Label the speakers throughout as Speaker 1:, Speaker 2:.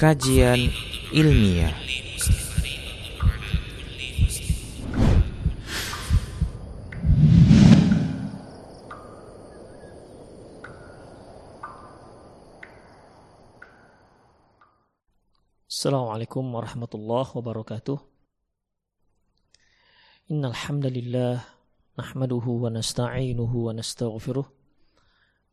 Speaker 1: kajian ilmiah.
Speaker 2: Assalamualaikum warahmatullahi wabarakatuh. Innal hamdalillah nahmaduhu wa nasta'inuhu wa nastaghfiruh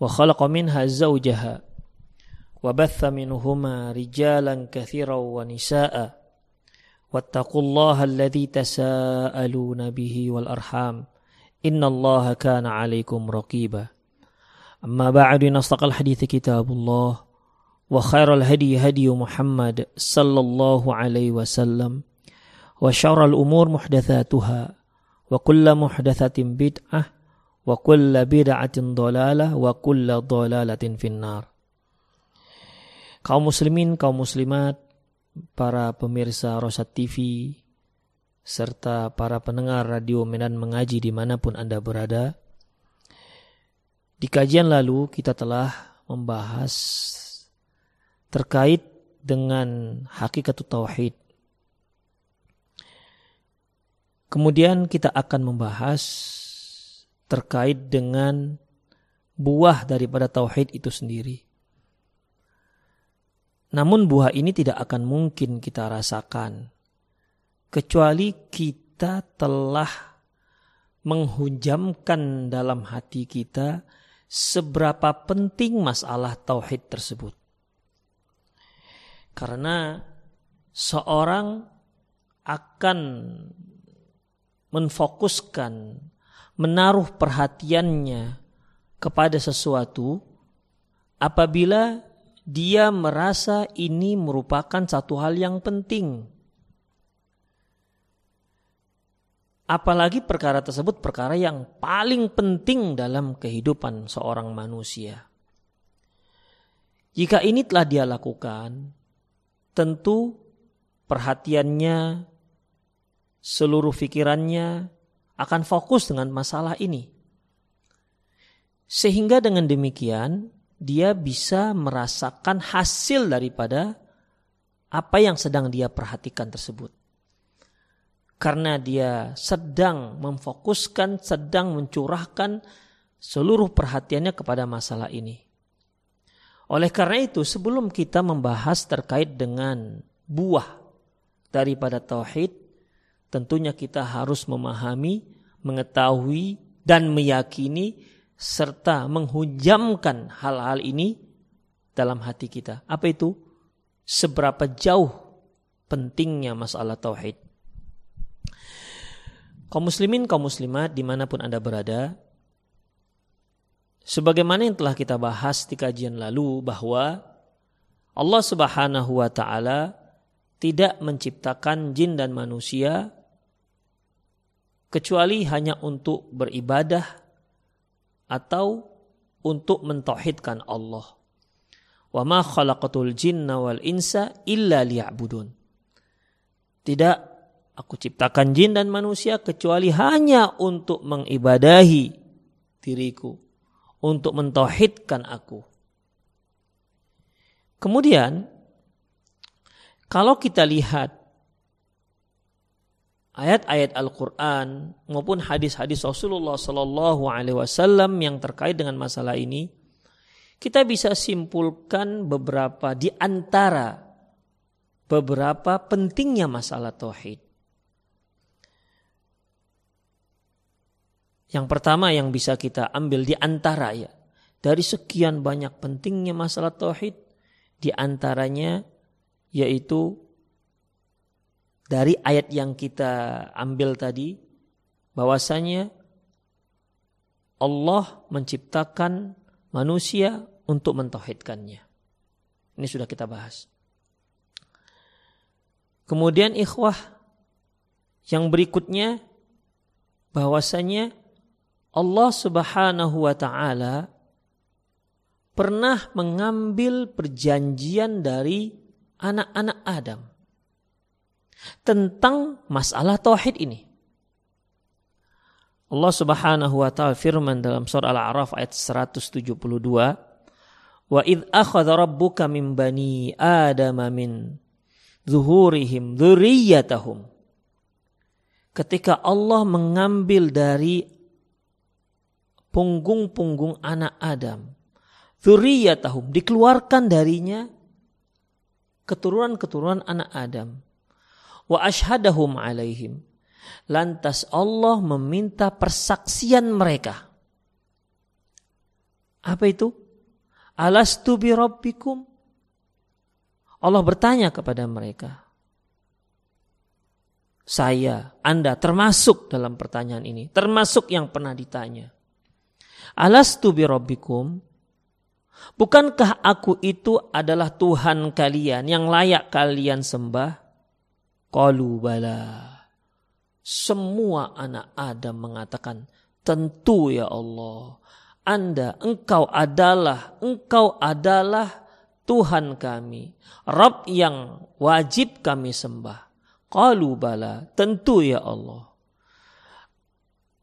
Speaker 2: وخلق منها زوجها وبث منهما رجالا كثيرا ونساء واتقوا الله الذي تساءلون به والأرحام إن الله كان عليكم رقيبا. أما بعد نصدق الحديث كتاب الله وخير الهدي هدي محمد صلى الله عليه وسلم وشر الأمور محدثاتها وكل محدثة بدعة wa kulla bid'atin dolalah wa kulla dolalatin finnar. Kaum muslimin, kaum muslimat, para pemirsa Rosat TV, serta para pendengar Radio Medan Mengaji di mana pun Anda berada. Di kajian lalu kita telah membahas terkait dengan hakikat tauhid. Kemudian kita akan membahas terkait dengan buah daripada tauhid itu sendiri. Namun buah ini tidak akan mungkin kita rasakan kecuali kita telah menghujamkan dalam hati kita seberapa penting masalah tauhid tersebut. Karena seorang akan menfokuskan, menaruh perhatiannya kepada sesuatu apabila dia merasa ini merupakan satu hal yang penting. Apalagi perkara tersebut perkara yang paling penting dalam kehidupan seorang manusia. Jika ini telah dia lakukan, tentu perhatiannya, seluruh pikirannya akan fokus dengan masalah ini. Sehingga dengan demikian dia bisa merasakan hasil daripada apa yang sedang dia perhatikan tersebut. Karena dia sedang memfokuskan, sedang mencurahkan seluruh perhatiannya kepada masalah ini. Oleh karena itu, sebelum kita membahas terkait dengan buah daripada tauhid, tentunya kita harus memahami, mengetahui dan meyakini serta menghujamkan hal-hal ini dalam hati kita. Apa itu? Seberapa jauh pentingnya masalah tauhid. Kaum muslimin, kaum muslimat di mana pun Anda berada, Sebagaimana yang telah kita bahas di kajian lalu bahwa Allah Subhanahu wa taala tidak menciptakan jin dan manusia kecuali hanya untuk beribadah atau untuk mentauhidkan Allah. Wa ma khalaqatul jinna wal insa illa liya'budun. Tidak aku ciptakan jin dan manusia kecuali hanya untuk mengibadahi diriku untuk mentauhidkan aku. Kemudian kalau kita lihat ayat-ayat Al-Qur'an maupun hadis-hadis Rasulullah Sallallahu alaihi wasallam yang terkait dengan masalah ini, kita bisa simpulkan beberapa di antara beberapa pentingnya masalah tauhid. Yang pertama yang bisa kita ambil di antara ya dari sekian banyak pentingnya masalah tauhid di antaranya yaitu dari ayat yang kita ambil tadi bahwasanya Allah menciptakan manusia untuk mentauhidkannya. Ini sudah kita bahas. Kemudian ikhwah yang berikutnya bahwasanya Allah Subhanahu wa taala pernah mengambil perjanjian dari anak-anak Adam tentang masalah tauhid ini. Allah Subhanahu wa taala firman dalam surah Al-A'raf ayat 172, "Wa id akhadha rabbuka min bani Adama min zuhurihim dzurriyyatahum ketika Allah mengambil dari punggung-punggung anak Adam dzurriyyatahum dikeluarkan darinya keturunan-keturunan anak Adam wa ashadahum alaihim lantas Allah meminta persaksian mereka apa itu alastu bi rabbikum Allah bertanya kepada mereka. Saya, Anda termasuk dalam pertanyaan ini. Termasuk yang pernah ditanya. Alastu bi rabbikum? Bukankah aku itu adalah Tuhan kalian yang layak kalian sembah? Qalu bala. Semua anak Adam mengatakan, tentu ya Allah. Anda, engkau adalah, engkau adalah Tuhan kami, Rabb yang wajib kami sembah. Qalu bala, tentu ya Allah.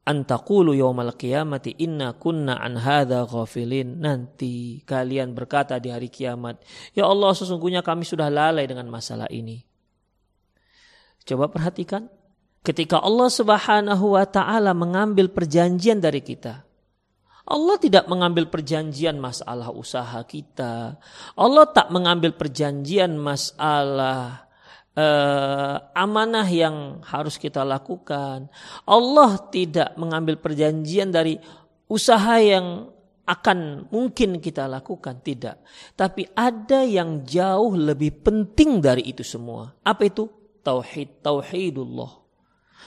Speaker 2: Antakulu yawmal qiyamati inna kunna an hadha ghafilin. Nanti kalian berkata di hari kiamat, Ya Allah sesungguhnya kami sudah lalai dengan masalah ini. Coba perhatikan. Ketika Allah subhanahu wa ta'ala mengambil perjanjian dari kita. Allah tidak mengambil perjanjian masalah usaha kita. Allah tak mengambil perjanjian masalah uh, amanah yang harus kita lakukan. Allah tidak mengambil perjanjian dari usaha yang akan mungkin kita lakukan tidak. Tapi ada yang jauh lebih penting dari itu semua. Apa itu? Tauhid, tauhidullah.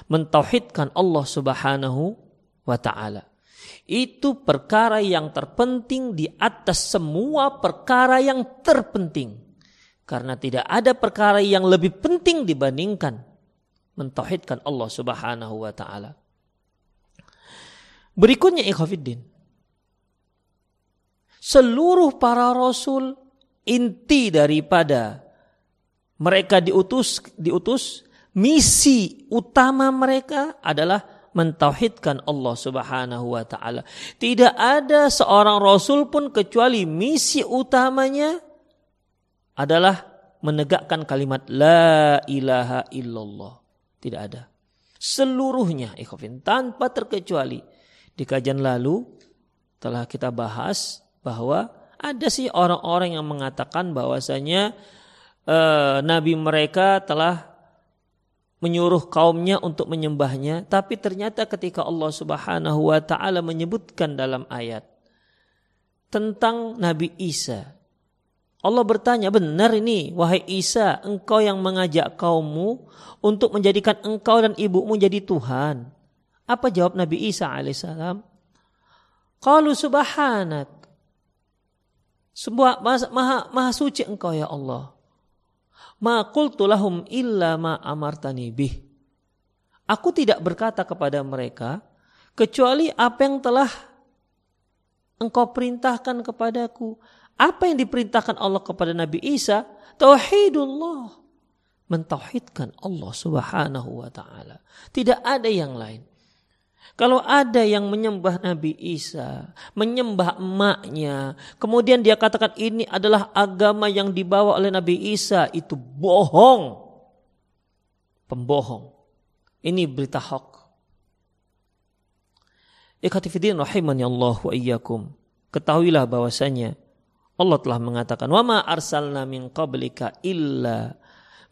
Speaker 2: Mentauhidkan Allah Subhanahu wa taala itu perkara yang terpenting di atas semua perkara yang terpenting. Karena tidak ada perkara yang lebih penting dibandingkan mentauhidkan Allah Subhanahu wa taala. Berikutnya ikhwatiddin. Seluruh para rasul inti daripada mereka diutus diutus misi utama mereka adalah mentauhidkan Allah Subhanahu wa taala. Tidak ada seorang rasul pun kecuali misi utamanya adalah menegakkan kalimat la ilaha illallah. Tidak ada. Seluruhnya ikhwin tanpa terkecuali. Di kajian lalu telah kita bahas bahwa ada sih orang-orang yang mengatakan bahwasanya uh, nabi mereka telah menyuruh kaumnya untuk menyembahnya, tapi ternyata ketika Allah Subhanahu wa taala menyebutkan dalam ayat tentang Nabi Isa. Allah bertanya, "Benar ini wahai Isa, engkau yang mengajak kaummu untuk menjadikan engkau dan ibumu jadi Tuhan?" Apa jawab Nabi Isa alaihissalam? Qalu subhanak. Sebuah maha, maha suci engkau ya Allah. Ma qultu lahum illa ma amartani bih. Aku tidak berkata kepada mereka kecuali apa yang telah engkau perintahkan kepadaku. Apa yang diperintahkan Allah kepada Nabi Isa? Tauhidullah. Mentauhidkan Allah subhanahu wa ta'ala. Tidak ada yang lain. Kalau ada yang menyembah Nabi Isa, menyembah emaknya, kemudian dia katakan ini adalah agama yang dibawa oleh Nabi Isa, itu bohong. Pembohong. Ini berita hoax. Ikhatifidin rahimani Allah wa iyyakum. Ketahuilah bahwasanya Allah telah mengatakan, "Wa ma arsalna min qablika illa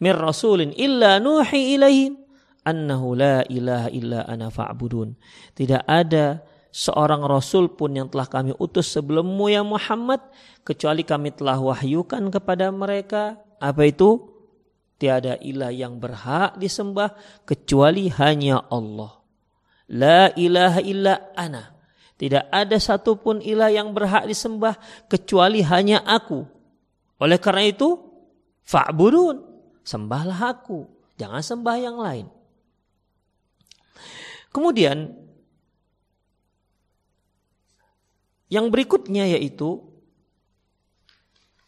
Speaker 2: min rasulin illa nuhi ilaihim annahu la ilaha illa ana fa'budun. Tidak ada seorang rasul pun yang telah kami utus sebelummu ya Muhammad kecuali kami telah wahyukan kepada mereka apa itu tiada ilah yang berhak disembah kecuali hanya Allah. La ilaha illa ana. Tidak ada satupun ilah yang berhak disembah kecuali hanya aku. Oleh karena itu, fa'budun, sembahlah aku, jangan sembah yang lain. Kemudian yang berikutnya yaitu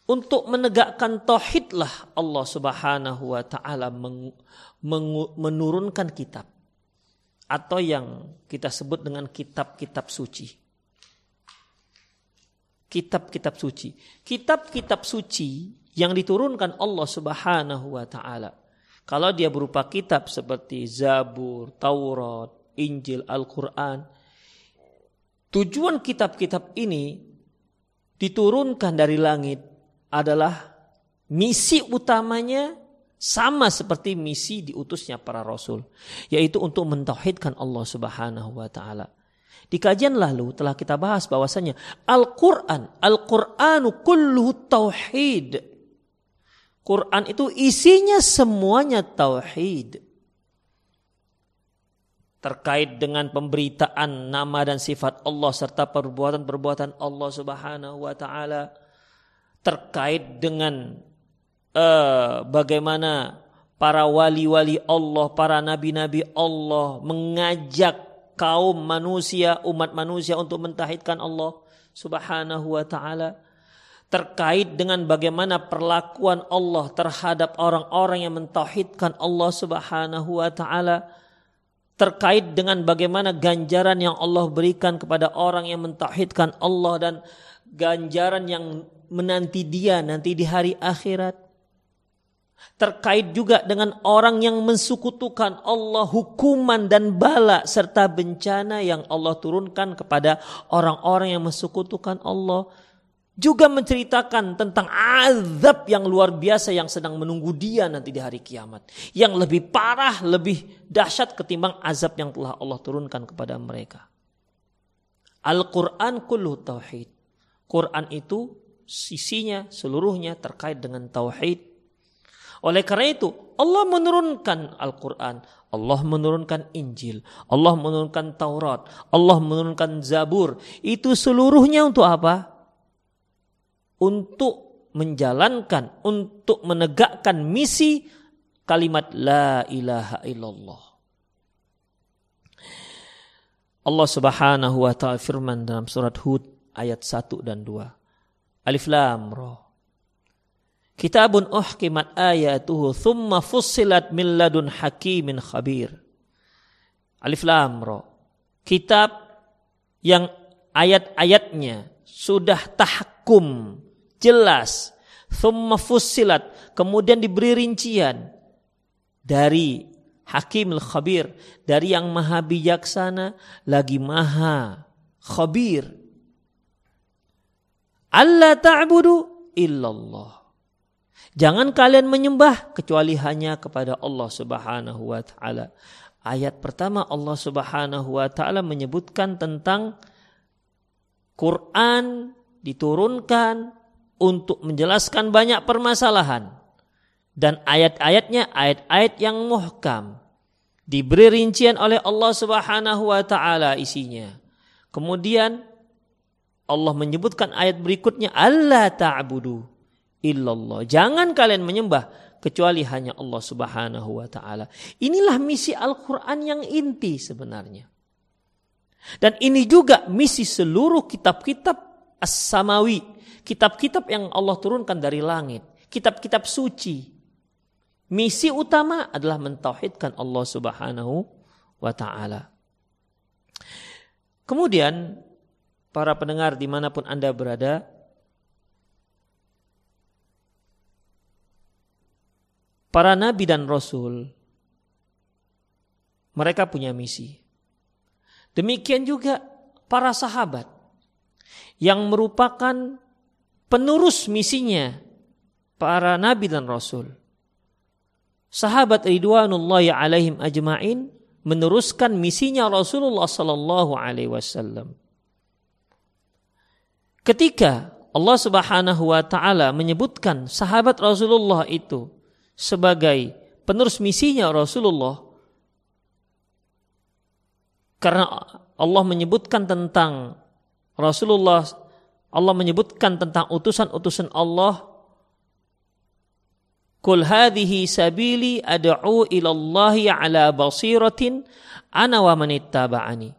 Speaker 2: untuk menegakkan tauhidlah Allah Subhanahu wa taala menurunkan kitab atau yang kita sebut dengan kitab-kitab suci. Kitab-kitab suci. Kitab-kitab suci yang diturunkan Allah Subhanahu wa taala. Kalau dia berupa kitab seperti Zabur, Taurat, Injil, Al-Qur'an, tujuan kitab-kitab ini diturunkan dari langit adalah misi utamanya sama seperti misi diutusnya para rasul yaitu untuk mentauhidkan Allah Subhanahu wa taala. Di kajian lalu telah kita bahas bahwasanya Al-Qur'an, Al-Qur'anu kulluhu tauhid. Quran itu isinya semuanya tauhid. Terkait dengan pemberitaan nama dan sifat Allah serta perbuatan-perbuatan Allah Subhanahu wa taala. Terkait dengan uh, bagaimana para wali-wali Allah, para nabi-nabi Allah mengajak kaum manusia, umat manusia untuk mentahidkan Allah Subhanahu wa taala terkait dengan bagaimana perlakuan Allah terhadap orang-orang yang mentauhidkan Allah Subhanahu wa taala terkait dengan bagaimana ganjaran yang Allah berikan kepada orang yang mentauhidkan Allah dan ganjaran yang menanti dia nanti di hari akhirat terkait juga dengan orang yang mensukutukan Allah hukuman dan bala serta bencana yang Allah turunkan kepada orang-orang yang mensukutukan Allah juga menceritakan tentang azab yang luar biasa yang sedang menunggu dia nanti di hari kiamat. Yang lebih parah, lebih dahsyat ketimbang azab yang telah Allah turunkan kepada mereka. Al-Quran kullu tauhid. Quran itu sisinya seluruhnya terkait dengan tauhid. Oleh karena itu Allah menurunkan Al-Quran. Allah menurunkan Injil. Allah menurunkan Taurat. Allah menurunkan Zabur. Itu seluruhnya untuk apa? Untuk menjalankan, untuk menegakkan misi kalimat la ilaha illallah. Allah Subhanahu wa taala firman dalam surat Hud ayat 1 dan 2. Alif lam ra. Kitabun uhkimat ayatuhu thumma fussilat min ladun hakimin khabir. Alif lam ra. Kitab yang ayat-ayatnya sudah tahkum jelas. Thumma fussilat. Kemudian diberi rincian. Dari Hakim al-Khabir. Dari yang maha bijaksana. Lagi maha khabir. Allah ta'budu illallah. Jangan kalian menyembah kecuali hanya kepada Allah Subhanahu wa taala. Ayat pertama Allah Subhanahu wa taala menyebutkan tentang Quran diturunkan untuk menjelaskan banyak permasalahan dan ayat-ayatnya ayat-ayat yang muhkam diberi rincian oleh Allah Subhanahu wa taala isinya. Kemudian Allah menyebutkan ayat berikutnya Allah ta'budu illallah. Jangan kalian menyembah kecuali hanya Allah Subhanahu wa taala. Inilah misi Al-Qur'an yang inti sebenarnya. Dan ini juga misi seluruh kitab-kitab as-samawi kitab-kitab yang Allah turunkan dari langit, kitab-kitab suci. Misi utama adalah mentauhidkan Allah Subhanahu wa taala. Kemudian para pendengar di mana pun anda berada, para nabi dan rasul mereka punya misi. Demikian juga para sahabat yang merupakan penerus misinya para nabi dan rasul. sahabat ridwanullahi alaihim ajmain meneruskan misinya Rasulullah sallallahu alaihi wasallam. Ketika Allah Subhanahu wa taala menyebutkan sahabat Rasulullah itu sebagai penerus misinya Rasulullah karena Allah menyebutkan tentang Rasulullah Allah menyebutkan tentang utusan-utusan Allah Kul hadhihi sabili ad'u ila Allahi ala basiratin ana wa manittaba'ani.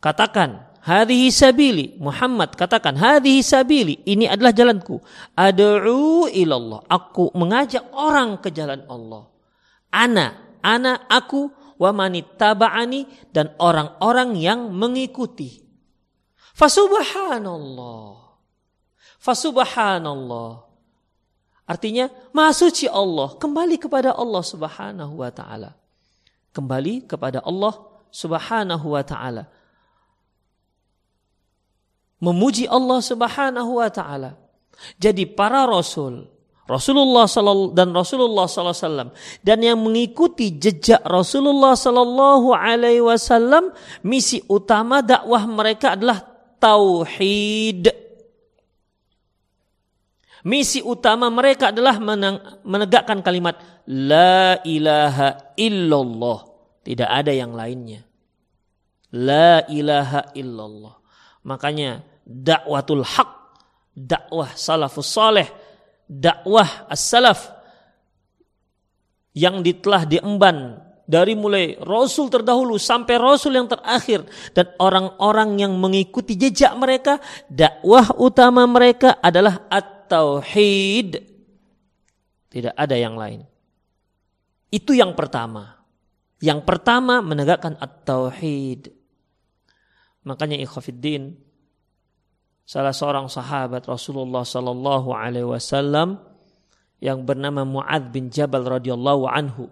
Speaker 2: Katakan, hadhihi sabili. Muhammad katakan, hadhihi sabili. Ini adalah jalanku. Ad'u ila Allah. Aku mengajak orang ke jalan Allah. Ana, ana aku wa manittaba'ani dan orang-orang yang mengikuti. Fasubhanallah. Fasubhanallah. Artinya, maha suci Allah. Kembali kepada Allah subhanahu wa ta'ala. Kembali kepada Allah subhanahu wa ta'ala. Memuji Allah subhanahu wa ta'ala. Jadi para rasul, Rasulullah dan Rasulullah SAW dan yang mengikuti jejak Rasulullah Sallallahu Alaihi Wasallam misi utama dakwah mereka adalah tauhid Misi utama mereka adalah menegakkan kalimat La ilaha illallah. Tidak ada yang lainnya. La ilaha illallah. Makanya dakwatul haq, dakwah salafus saleh, dakwah as-salaf yang telah diemban dari mulai rasul terdahulu sampai rasul yang terakhir dan orang-orang yang mengikuti jejak mereka dakwah utama mereka adalah at tauhid Tidak ada yang lain. Itu yang pertama. Yang pertama menegakkan at-tauhid. Makanya ikhafiddin salah seorang sahabat Rasulullah sallallahu alaihi wasallam yang bernama Muad bin Jabal radhiyallahu anhu.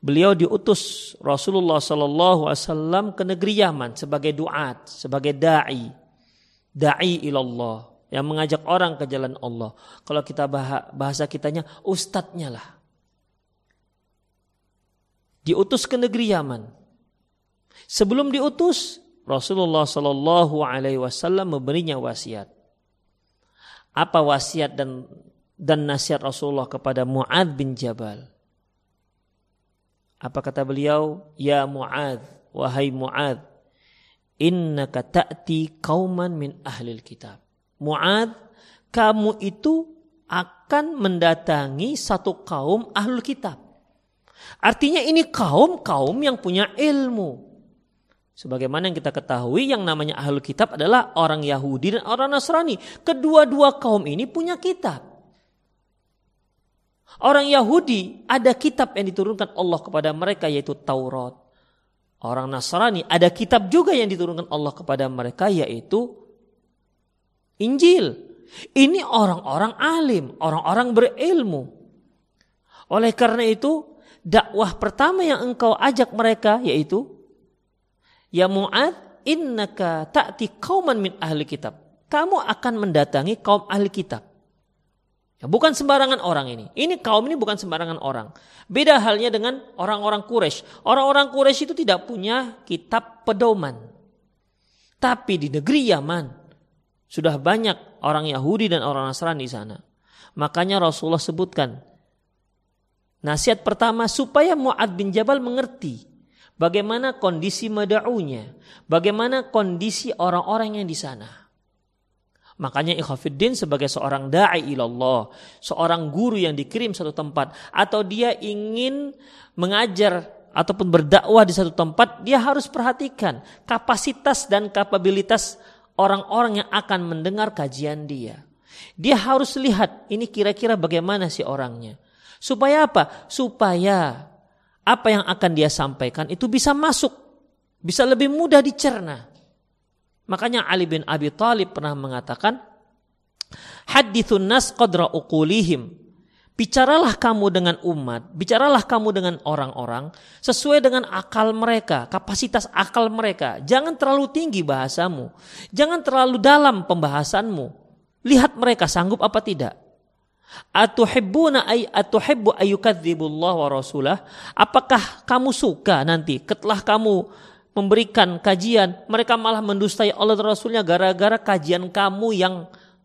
Speaker 2: Beliau diutus Rasulullah sallallahu alaihi wasallam ke negeri Yaman sebagai duat, sebagai dai, dai ilallah yang mengajak orang ke jalan Allah. Kalau kita bahasa kitanya ustadznya lah. Diutus ke negeri Yaman. Sebelum diutus, Rasulullah Shallallahu Alaihi Wasallam memberinya wasiat. Apa wasiat dan dan nasihat Rasulullah kepada Muad bin Jabal? Apa kata beliau? Ya Muad, wahai Muad, innaka ta'ti kauman min ahlil kitab Mu'ad, kamu itu akan mendatangi satu kaum ahlul kitab. Artinya ini kaum-kaum yang punya ilmu. Sebagaimana yang kita ketahui yang namanya ahlul kitab adalah orang Yahudi dan orang Nasrani. Kedua-dua kaum ini punya kitab. Orang Yahudi ada kitab yang diturunkan Allah kepada mereka yaitu Taurat. Orang Nasrani ada kitab juga yang diturunkan Allah kepada mereka yaitu Injil. Ini orang-orang alim, orang-orang berilmu. Oleh karena itu, dakwah pertama yang engkau ajak mereka yaitu Ya Mu'ad, innaka ta'ti kauman min ahli kitab. Kamu akan mendatangi kaum ahli kitab. Ya, bukan sembarangan orang ini. Ini kaum ini bukan sembarangan orang. Beda halnya dengan orang-orang Quraisy. Orang-orang Quraisy itu tidak punya kitab pedoman. Tapi di negeri Yaman sudah banyak orang Yahudi dan orang Nasrani di sana. Makanya Rasulullah sebutkan nasihat pertama supaya Muad bin Jabal mengerti bagaimana kondisi mada'unya, bagaimana kondisi orang-orang yang di sana. Makanya ikhafiddin sebagai seorang da'i ilallah, seorang guru yang dikirim satu tempat atau dia ingin mengajar ataupun berdakwah di satu tempat, dia harus perhatikan kapasitas dan kapabilitas orang-orang yang akan mendengar kajian dia. Dia harus lihat ini kira-kira bagaimana si orangnya. Supaya apa? Supaya apa yang akan dia sampaikan itu bisa masuk, bisa lebih mudah dicerna. Makanya Ali bin Abi Thalib pernah mengatakan, Hadithun nas qadra uqulihim Bicaralah kamu dengan umat, bicaralah kamu dengan orang-orang sesuai dengan akal mereka, kapasitas akal mereka. Jangan terlalu tinggi bahasamu, jangan terlalu dalam pembahasanmu. Lihat mereka sanggup apa tidak. Atuhibbuna ay atuhibbu ayyukadzibullah wa rasulah? Apakah kamu suka nanti setelah kamu memberikan kajian, mereka malah mendustai Allah dan Rasulnya gara-gara kajian kamu yang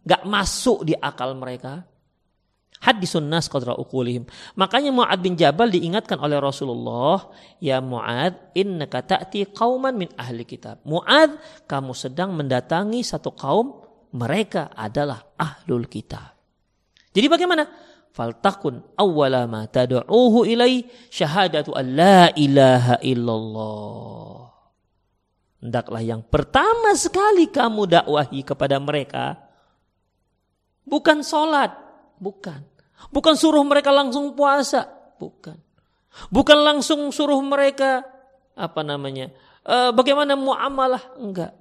Speaker 2: gak masuk di akal mereka? Hadisun nas qadra uqulihim. Makanya Mu'ad bin Jabal diingatkan oleh Rasulullah, "Ya Mu'ad, innaka ta'ti qauman min ahli kitab." Mu'ad, kamu sedang mendatangi satu kaum, mereka adalah ahlul kitab. Jadi bagaimana? Faltakun awwala ma ilai syahadatu an la ilaha illallah. Hendaklah yang pertama sekali kamu dakwahi kepada mereka bukan solat, bukan Bukan suruh mereka langsung puasa, bukan. Bukan langsung suruh mereka apa namanya? E, bagaimana muamalah? Enggak.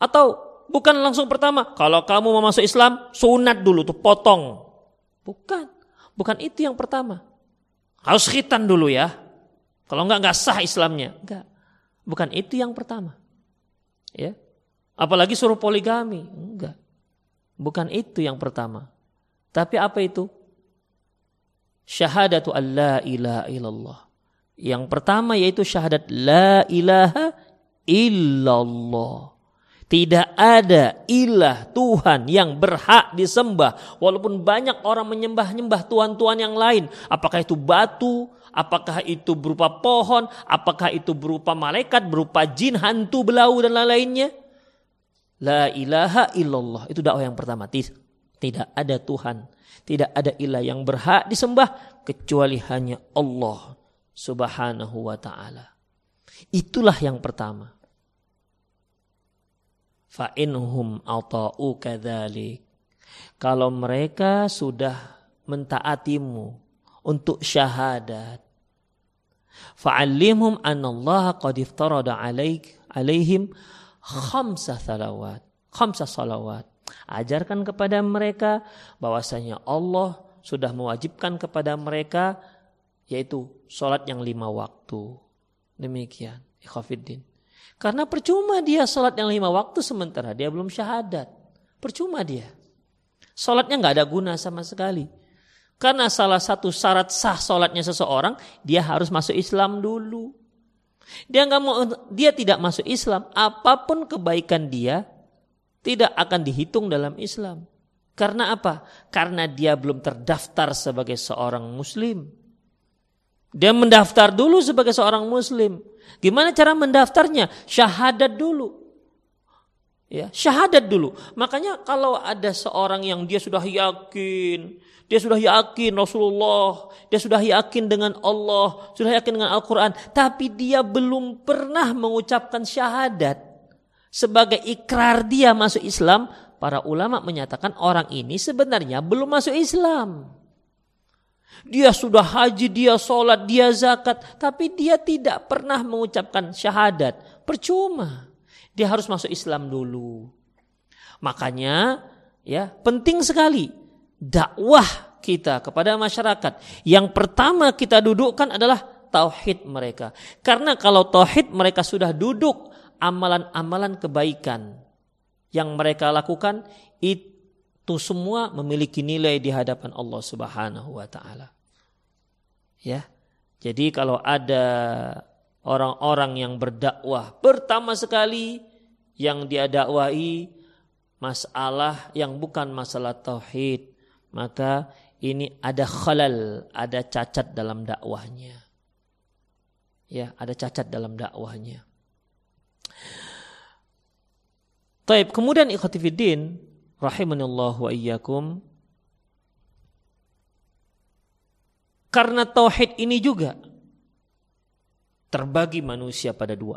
Speaker 2: Atau bukan langsung pertama, kalau kamu mau masuk Islam, sunat dulu tuh potong. Bukan. Bukan itu yang pertama. Harus khitan dulu ya. Kalau enggak enggak sah Islamnya. Enggak. Bukan itu yang pertama. Ya. Apalagi suruh poligami. Enggak. Bukan itu yang pertama. Tapi apa itu? syahadatu an la ilaha illallah. Yang pertama yaitu syahadat la ilaha illallah. Tidak ada ilah Tuhan yang berhak disembah. Walaupun banyak orang menyembah-nyembah Tuhan-Tuhan yang lain. Apakah itu batu, apakah itu berupa pohon, apakah itu berupa malaikat, berupa jin, hantu, belau dan lain-lainnya. La ilaha illallah. Itu dakwah yang pertama. Tidak ada Tuhan tidak ada ilah yang berhak disembah kecuali hanya Allah Subhanahu wa taala. Itulah yang pertama. Fa inhum ata'u kadzalik. Kalau mereka sudah mentaatimu untuk syahadat. Fa'allimhum Allah qad iftarada alaik alaihim khamsa salawat. Khamsa salawat. Ajarkan kepada mereka bahwasanya Allah sudah mewajibkan kepada mereka yaitu sholat yang lima waktu. Demikian. Ikhafiddin. Karena percuma dia sholat yang lima waktu sementara dia belum syahadat. Percuma dia. Sholatnya nggak ada guna sama sekali. Karena salah satu syarat sah sholatnya seseorang, dia harus masuk Islam dulu. Dia nggak mau, dia tidak masuk Islam, apa pun kebaikan dia, tidak akan dihitung dalam Islam. Karena apa? Karena dia belum terdaftar sebagai seorang muslim. Dia mendaftar dulu sebagai seorang muslim. Gimana cara mendaftarnya? Syahadat dulu. Ya, syahadat dulu. Makanya kalau ada seorang yang dia sudah yakin, dia sudah yakin Rasulullah, dia sudah yakin dengan Allah, sudah yakin dengan Al-Quran, tapi dia belum pernah mengucapkan syahadat sebagai ikrar dia masuk Islam, para ulama menyatakan orang ini sebenarnya belum masuk Islam. Dia sudah haji, dia sholat, dia zakat, tapi dia tidak pernah mengucapkan syahadat. Percuma. Dia harus masuk Islam dulu. Makanya ya penting sekali dakwah kita kepada masyarakat. Yang pertama kita dudukkan adalah tauhid mereka. Karena kalau tauhid mereka sudah duduk amalan-amalan kebaikan yang mereka lakukan itu semua memiliki nilai di hadapan Allah Subhanahu wa taala. Ya. Jadi kalau ada orang-orang yang berdakwah pertama sekali yang dia dakwai masalah yang bukan masalah tauhid, maka ini ada khalal, ada cacat dalam dakwahnya. Ya, ada cacat dalam dakwahnya. Taib, kemudian ikhtifidin rahimanallah wa iyyakum karena tauhid ini juga terbagi manusia pada dua.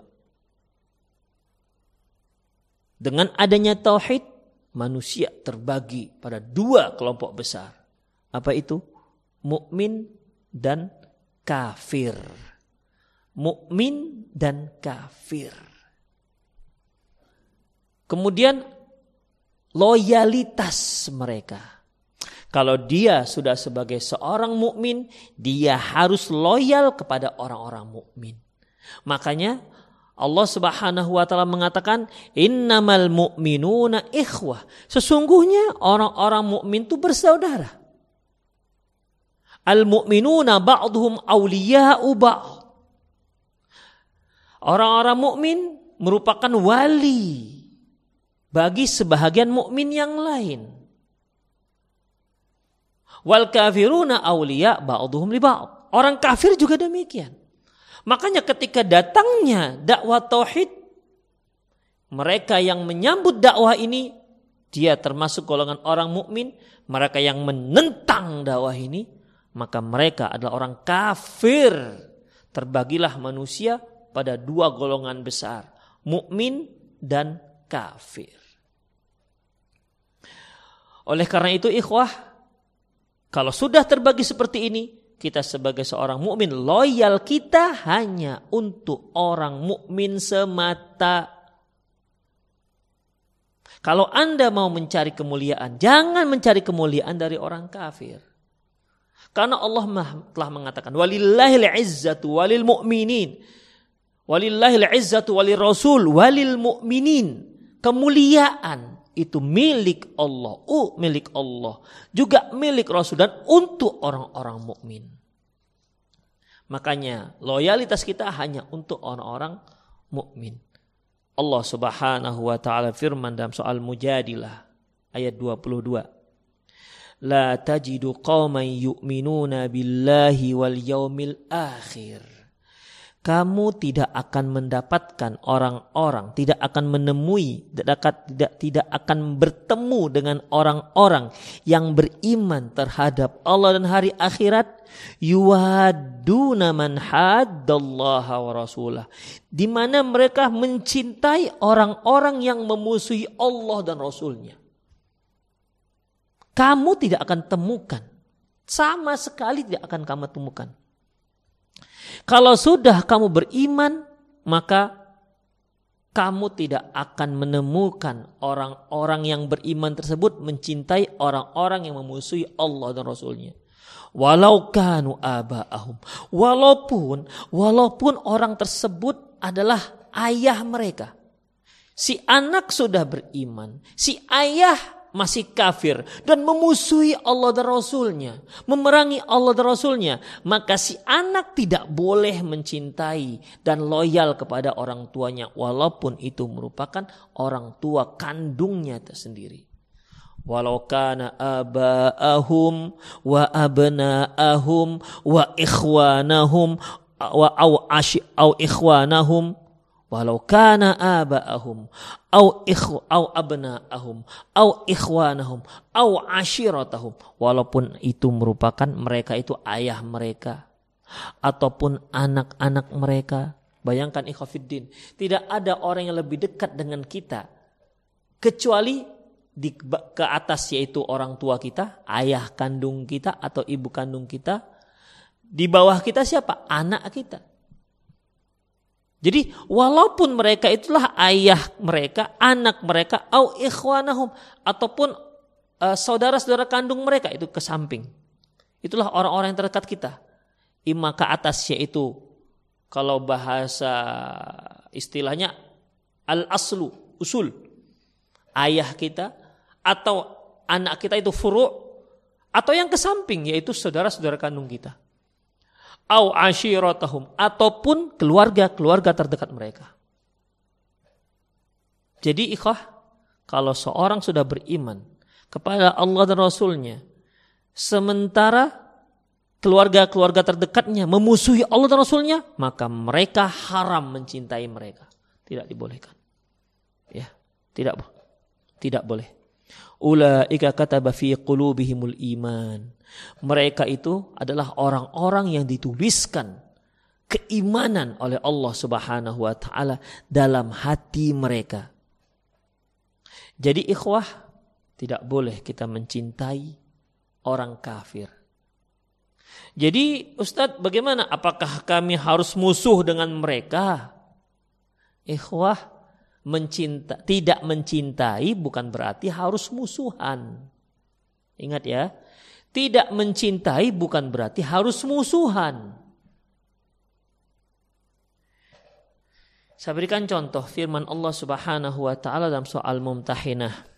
Speaker 2: Dengan adanya tauhid, manusia terbagi pada dua kelompok besar. Apa itu? Mukmin dan kafir. Mukmin dan kafir. Kemudian loyalitas mereka. Kalau dia sudah sebagai seorang mukmin, dia harus loyal kepada orang-orang mukmin. Makanya Allah Subhanahu wa taala mengatakan innamal mu'minuna ikhwah. Sesungguhnya orang-orang mukmin itu bersaudara. Al-mu'minuna ba'duhum awliya'u ba'd. Orang-orang mukmin merupakan wali bagi sebahagian mukmin yang lain. Wal kafiruna awliya ba'dhum li ba'd. Orang kafir juga demikian. Makanya ketika datangnya dakwah tauhid mereka yang menyambut dakwah ini dia termasuk golongan orang mukmin, mereka yang menentang dakwah ini maka mereka adalah orang kafir. Terbagilah manusia pada dua golongan besar, mukmin dan kafir. Oleh karena itu ikhwah, kalau sudah terbagi seperti ini, kita sebagai seorang mukmin loyal kita hanya untuk orang mukmin semata. Kalau Anda mau mencari kemuliaan, jangan mencari kemuliaan dari orang kafir. Karena Allah telah mengatakan walillahil izzatu walil mu'minin. Walillahil izzatu walil rasul walil mu'minin. Kemuliaan itu milik Allah, uh, milik Allah, juga milik Rasul dan untuk orang-orang mukmin. Makanya loyalitas kita hanya untuk orang-orang mukmin. Allah Subhanahu wa taala firman dalam soal Mujadilah ayat 22. La tajidu qauman yu'minuna billahi wal yaumil akhir kamu tidak akan mendapatkan orang-orang, tidak akan menemui, tidak, tidak akan bertemu dengan orang-orang yang beriman terhadap Allah dan hari akhirat. Yuwaduna man haddallaha wa rasulah. Di mana mereka mencintai orang-orang yang memusuhi Allah dan Rasulnya. Kamu tidak akan temukan. Sama sekali tidak akan kamu temukan kalau sudah kamu beriman, maka kamu tidak akan menemukan orang-orang yang beriman tersebut mencintai orang-orang yang memusuhi Allah dan Rasulnya. Walau kanu aba'ahum. Walaupun, walaupun orang tersebut adalah ayah mereka. Si anak sudah beriman. Si ayah masih kafir dan memusuhi Allah dan Rasulnya, memerangi Allah dan Rasulnya, maka si anak tidak boleh mencintai dan loyal kepada orang tuanya walaupun itu merupakan orang tua kandungnya tersendiri. Walau kana aba'ahum wa abna'ahum wa ikhwanahum wa au ashi au ikhwanahum walau kana aba'ahum au ikhu au abna'ahum au ikhwanahum au ashiratahum. Walaupun itu merupakan mereka itu ayah mereka ataupun anak-anak mereka. Bayangkan ikhafiddin tidak ada orang yang lebih dekat dengan kita kecuali di ke atas yaitu orang tua kita ayah kandung kita atau ibu kandung kita. Di bawah kita siapa? Anak kita jadi walaupun mereka itulah ayah mereka, anak mereka, au ikhwanahum ataupun uh, saudara-saudara kandung mereka itu ke samping. Itulah orang-orang yang terdekat kita. Ima ke atas yaitu kalau bahasa istilahnya al-aslu, usul. Ayah kita atau anak kita itu furu' atau yang ke samping yaitu saudara-saudara kandung kita au ashiratahum ataupun keluarga-keluarga terdekat mereka. Jadi ikhwah, kalau seorang sudah beriman kepada Allah dan Rasulnya, sementara keluarga-keluarga terdekatnya memusuhi Allah dan Rasulnya, maka mereka haram mencintai mereka. Tidak dibolehkan. Ya, tidak tidak boleh. Ulaika kataba fi qulubihimul iman. Mereka itu adalah orang-orang yang dituliskan keimanan oleh Allah Subhanahu wa taala dalam hati mereka. Jadi ikhwah tidak boleh kita mencintai orang kafir. Jadi Ustadz bagaimana? Apakah kami harus musuh dengan mereka? Ikhwah mencinta, tidak mencintai bukan berarti harus musuhan. Ingat ya, tidak mencintai bukan berarti harus musuhan. Saya berikan contoh firman Allah Subhanahu wa taala dalam soal Mumtahinah.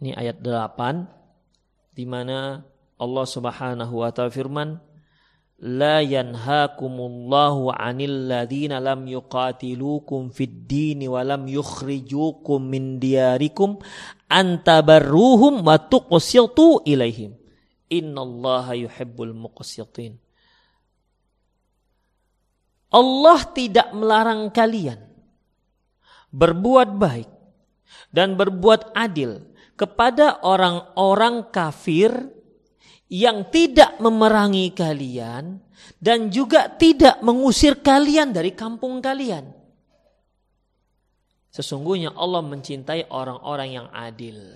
Speaker 2: Ini ayat 8 di mana Allah Subhanahu wa taala firman, "La yanhaakumullahu 'anil ladzina lam yuqatilukum fid din wa lam yukhrijukum min diyarikum an tabarruhum wa tuqsitu ilaihim. Innallaha yuhibbul muqsitin." Allah tidak melarang kalian berbuat baik dan berbuat adil kepada orang-orang kafir yang tidak memerangi kalian dan juga tidak mengusir kalian dari kampung kalian. Sesungguhnya Allah mencintai orang-orang yang adil.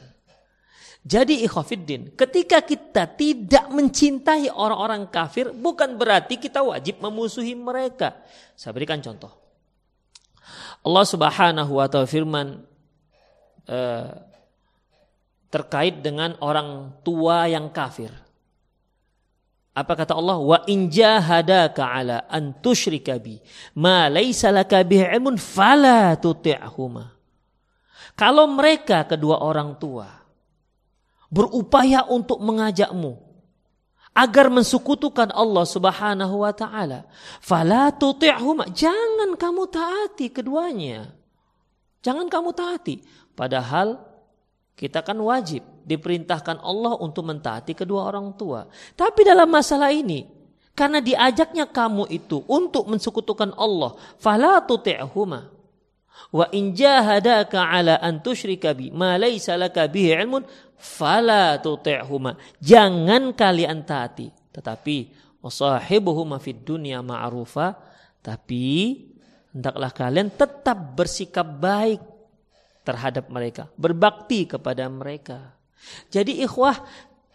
Speaker 2: Jadi ikhafiddin, ketika kita tidak mencintai orang-orang kafir, bukan berarti kita wajib memusuhi mereka. Saya berikan contoh. Allah subhanahu wa ta'ala firman, uh, terkait dengan orang tua yang kafir. Apa kata Allah? Wa in jahadaka ala an tusyrika bi ma laisa laka bihi ilmun fala tuti'huma. Kalau mereka kedua orang tua berupaya untuk mengajakmu agar mensekutukan Allah Subhanahu wa taala, fala tuti'huma. Jangan kamu taati keduanya. Jangan kamu taati. Padahal kita kan wajib diperintahkan Allah untuk mentaati kedua orang tua. Tapi dalam masalah ini, karena diajaknya kamu itu untuk mensekutukan Allah, fala tuti'huma. Wa in jahadaka ala an tusyrika bi ma laysa laka bihi ilmun fala tuti'huma. Jangan kalian taati, tetapi wasahibuhuma fid dunya ma'rufa, tapi hendaklah kalian tetap bersikap baik terhadap mereka, berbakti kepada mereka. Jadi ikhwah,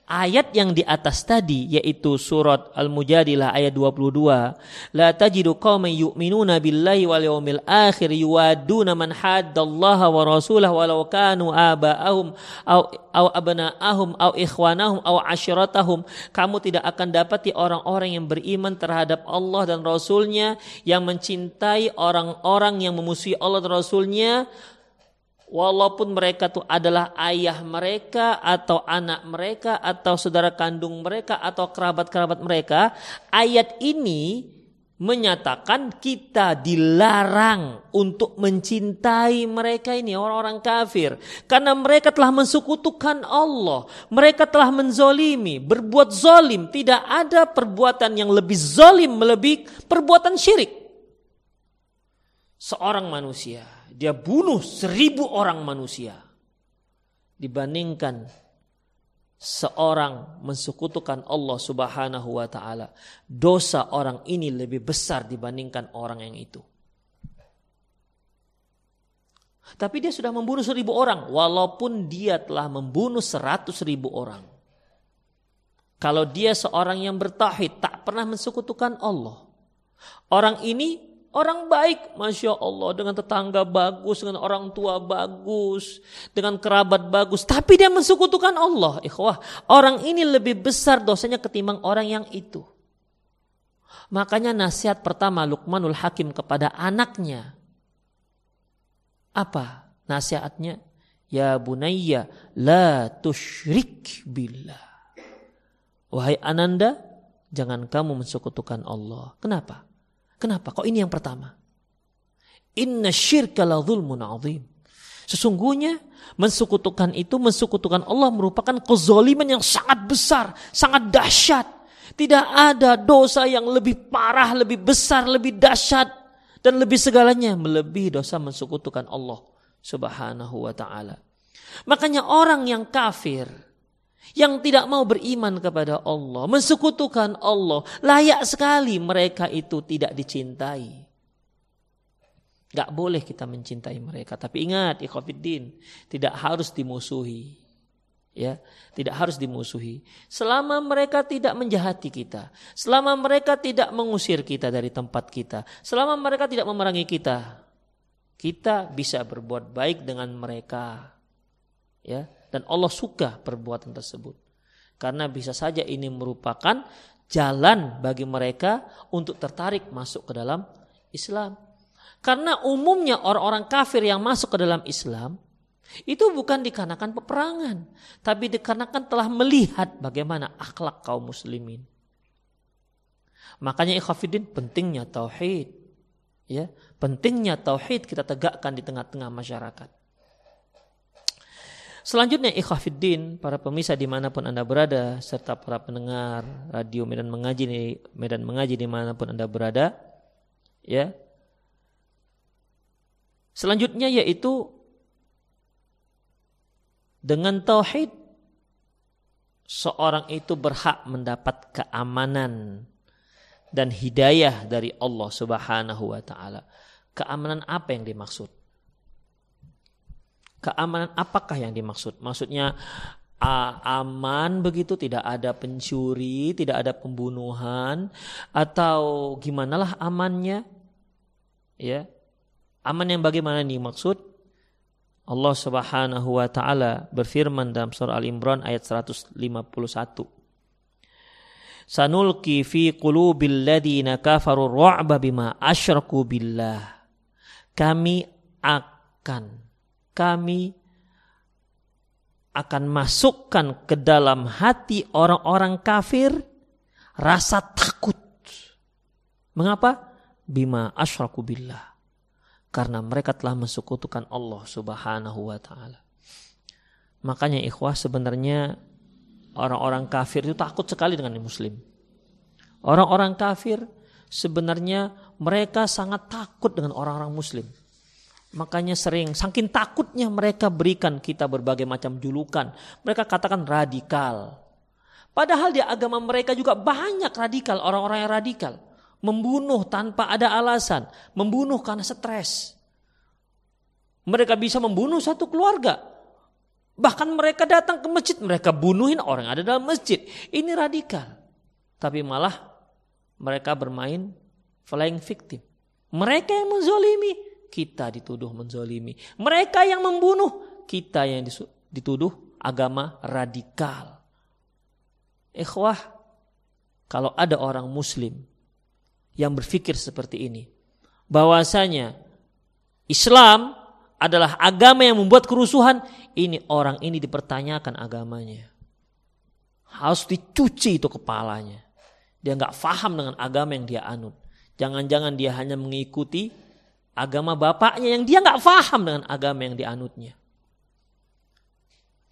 Speaker 2: ayat yang di atas tadi yaitu surat Al-Mujadilah ayat 22 la tajidu qauman yu'minuna billahi wal yawmil akhir yuwaduna man haddallaha wa rasulahu walau kanu aba'ahum au au abna'ahum au ikhwanahum au ashiratahum. Kamu tidak akan dapati orang-orang yang beriman terhadap Allah dan Rasulnya yang mencintai orang-orang yang memusuhi Allah dan Rasulnya walaupun mereka itu adalah ayah mereka atau anak mereka atau saudara kandung mereka atau kerabat-kerabat mereka, ayat ini menyatakan kita dilarang untuk mencintai mereka ini orang-orang kafir. Karena mereka telah mensekutukan Allah mereka telah menzolimi berbuat zolim. Tidak ada perbuatan yang lebih zolim melebihi perbuatan syirik. Seorang manusia dia bunuh seribu orang manusia dibandingkan seorang mensekutukan Allah Subhanahu wa taala. Dosa orang ini lebih besar dibandingkan orang yang itu. Tapi dia sudah membunuh seribu orang, walaupun dia telah membunuh seratus ribu orang. Kalau dia seorang yang bertahid, tak pernah mensekutukan Allah. Orang ini Orang baik, Masya Allah, dengan tetangga bagus, dengan orang tua bagus, dengan kerabat bagus. Tapi dia mensekutukan Allah. Ikhwah, orang ini lebih besar dosanya ketimbang orang yang itu. Makanya nasihat pertama Luqmanul Hakim kepada anaknya. Apa nasihatnya? Ya bunayya la tushrik billah. Wahai ananda, jangan kamu mensekutukan Allah. Kenapa? Kenapa? Kok ini yang pertama? Inna syirka la zulmun azim. Sesungguhnya mensekutukan itu, mensekutukan Allah merupakan kezoliman yang sangat besar, sangat dahsyat. Tidak ada dosa yang lebih parah, lebih besar, lebih dahsyat dan lebih segalanya melebihi dosa mensekutukan Allah Subhanahu wa taala. Makanya orang yang kafir yang tidak mau beriman kepada Allah, mensekutukan Allah, layak sekali mereka itu tidak dicintai. Gak boleh kita mencintai mereka, tapi ingat, ikhwafiddin, tidak harus dimusuhi. Ya, tidak harus dimusuhi. Selama mereka tidak menjahati kita, selama mereka tidak mengusir kita dari tempat kita, selama mereka tidak memerangi kita, kita bisa berbuat baik dengan mereka. Ya, dan Allah suka perbuatan tersebut. Karena bisa saja ini merupakan jalan bagi mereka untuk tertarik masuk ke dalam Islam. Karena umumnya orang-orang kafir yang masuk ke dalam Islam Itu bukan dikarenakan peperangan, tapi dikarenakan telah melihat bagaimana akhlak kaum muslimin. Makanya ikhafidin pentingnya tauhid. Ya, pentingnya tauhid kita tegakkan di tengah-tengah masyarakat. Selanjutnya ikhafidin para pemirsa di mana pun anda berada serta para pendengar radio Medan Mengaji Medan Mengaji di mana pun anda berada, ya. Selanjutnya yaitu dengan tauhid seorang itu berhak mendapat keamanan dan hidayah dari Allah Subhanahu wa taala. Keamanan apa yang dimaksud? Keamanan apakah yang dimaksud? Maksudnya aman begitu tidak ada pencuri, tidak ada pembunuhan atau gimanalah amannya? Ya. Aman yang bagaimana dimaksud? Allah Subhanahu wa taala berfirman dalam surah Al-Imran ayat 151. Sanulki fi qulubil ladina kafaru ru'ba bima asyraku billah. Kami akan kami akan masukkan ke dalam hati orang-orang kafir rasa takut. Mengapa? Bima asyraku billah. Karena mereka telah mensekutukan Allah subhanahu wa ta'ala. Makanya ikhwah sebenarnya orang-orang kafir itu takut sekali dengan muslim. Orang-orang kafir sebenarnya mereka sangat takut dengan orang-orang muslim. Makanya sering, saking takutnya mereka berikan kita berbagai macam julukan. Mereka katakan radikal. Padahal di agama mereka juga banyak radikal, orang-orang yang radikal. Membunuh tanpa ada alasan. Membunuh karena stres. Mereka bisa membunuh satu keluarga. Bahkan mereka datang ke masjid, mereka bunuhin orang yang ada dalam masjid. Ini radikal. Tapi malah mereka bermain flying victim. Mereka yang menzolimi kita dituduh menzolimi. Mereka yang membunuh, kita yang dituduh agama radikal. Ikhwah, kalau ada orang muslim yang berpikir seperti ini, bahwasanya Islam adalah agama yang membuat kerusuhan, ini orang ini dipertanyakan agamanya. Harus dicuci itu kepalanya. Dia nggak faham dengan agama yang dia anut. Jangan-jangan dia hanya mengikuti agama bapaknya yang dia nggak faham dengan agama yang dianutnya.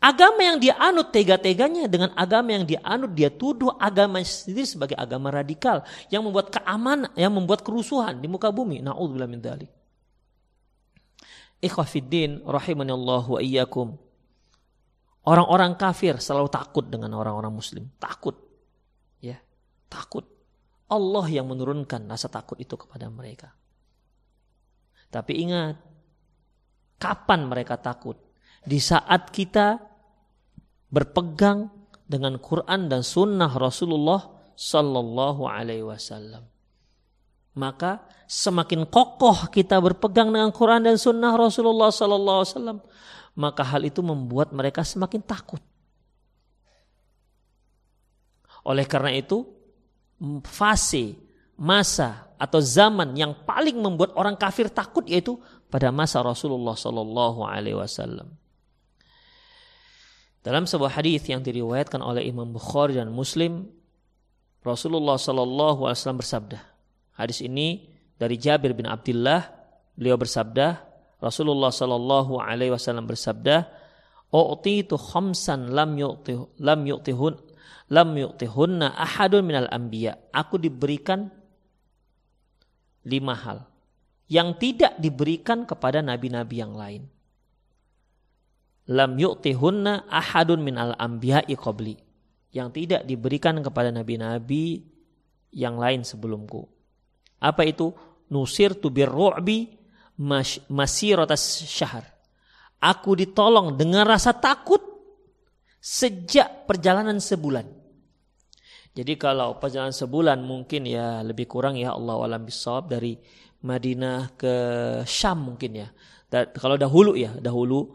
Speaker 2: Agama yang dia anut tega-teganya dengan agama yang dia anut dia tuduh agama sendiri sebagai agama radikal yang membuat keamanan, yang membuat kerusuhan di muka bumi. Nauzubillah min dzalik. Ikhwafiddin Allah wa iyyakum. Orang-orang kafir selalu takut dengan orang-orang muslim. Takut. Ya, takut. Allah yang menurunkan rasa takut itu kepada mereka. Tapi ingat, kapan mereka takut? Di saat kita berpegang dengan Quran dan Sunnah Rasulullah Sallallahu Alaihi Wasallam. Maka semakin kokoh kita berpegang dengan Quran dan Sunnah Rasulullah Sallallahu Alaihi Wasallam, maka hal itu membuat mereka semakin takut. Oleh karena itu, fase masa atau zaman yang paling membuat orang kafir takut yaitu pada masa Rasulullah Sallallahu Alaihi Wasallam. Dalam sebuah hadis yang diriwayatkan oleh Imam Bukhari dan Muslim, Rasulullah Sallallahu Alaihi Wasallam bersabda. Hadis ini dari Jabir bin Abdullah, beliau bersabda, Rasulullah Sallallahu Alaihi Wasallam bersabda, "U'titu khamsan lam yu'tih lam yu'tihun lam yu'tihunna ahadun minal anbiya." Aku diberikan lima hal yang tidak diberikan kepada nabi-nabi yang lain. Lam yu'tihunna ahadun min al-anbiya'i qabli. Yang tidak diberikan kepada nabi-nabi yang lain sebelumku. Apa itu? Nusir tu birru'bi masiratas syahr. Aku ditolong dengan rasa takut sejak perjalanan sebulan. Jadi kalau perjalanan sebulan mungkin ya lebih kurang ya Allah alam bisawab dari Madinah ke Syam mungkin ya. Dan kalau dahulu ya, dahulu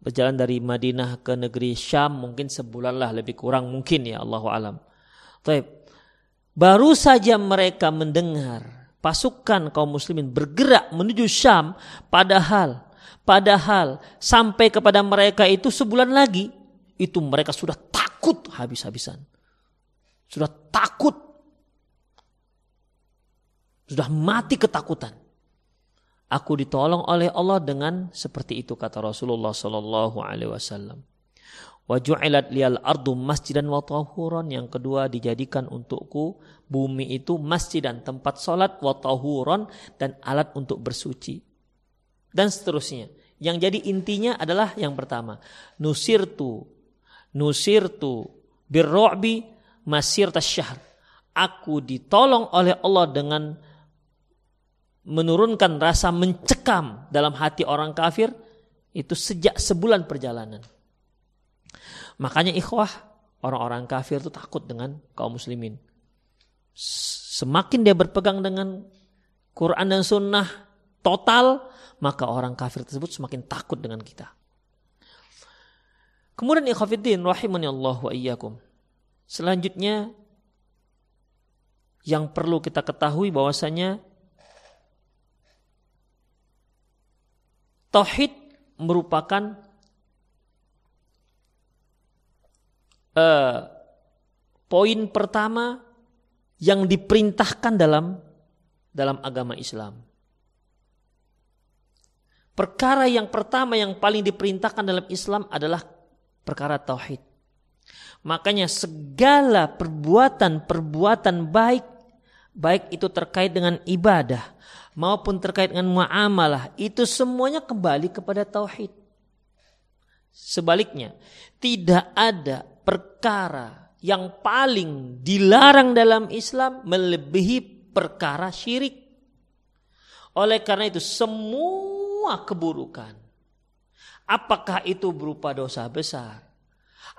Speaker 2: berjalan dari Madinah ke negeri Syam mungkin sebulan lah lebih kurang mungkin ya Allah alam. Taib. Baru saja mereka mendengar pasukan kaum muslimin bergerak menuju Syam padahal Padahal sampai kepada mereka itu sebulan lagi, itu mereka sudah takut habis-habisan. Sudah takut. Sudah mati ketakutan. Aku ditolong oleh Allah dengan seperti itu kata Rasulullah Sallallahu Alaihi Wasallam. Wajulat lial ardu masjidan wa tahuran. Yang kedua dijadikan untukku bumi itu masjid dan tempat salat wa tahuran dan alat untuk bersuci. Dan seterusnya. Yang jadi intinya adalah yang pertama. Nusirtu. Nusirtu birro'bi masir tasyahr. Aku ditolong oleh Allah dengan menurunkan rasa mencekam dalam hati orang kafir itu sejak sebulan perjalanan. Makanya ikhwah, orang-orang kafir itu takut dengan kaum muslimin. Semakin dia berpegang dengan Quran dan sunnah total, maka orang kafir tersebut semakin takut dengan kita. Kemudian ikhwafiddin rahimani Allah wa iyyakum. Selanjutnya yang perlu kita ketahui bahwasanya tauhid merupakan uh, poin pertama yang diperintahkan dalam dalam agama Islam. Perkara yang pertama yang paling diperintahkan dalam Islam adalah perkara tauhid. Makanya segala perbuatan-perbuatan baik baik itu terkait dengan ibadah maupun terkait dengan muamalah itu semuanya kembali kepada tauhid. Sebaliknya, tidak ada perkara yang paling dilarang dalam Islam melebihi perkara syirik. Oleh karena itu semua keburukan apakah itu berupa dosa besar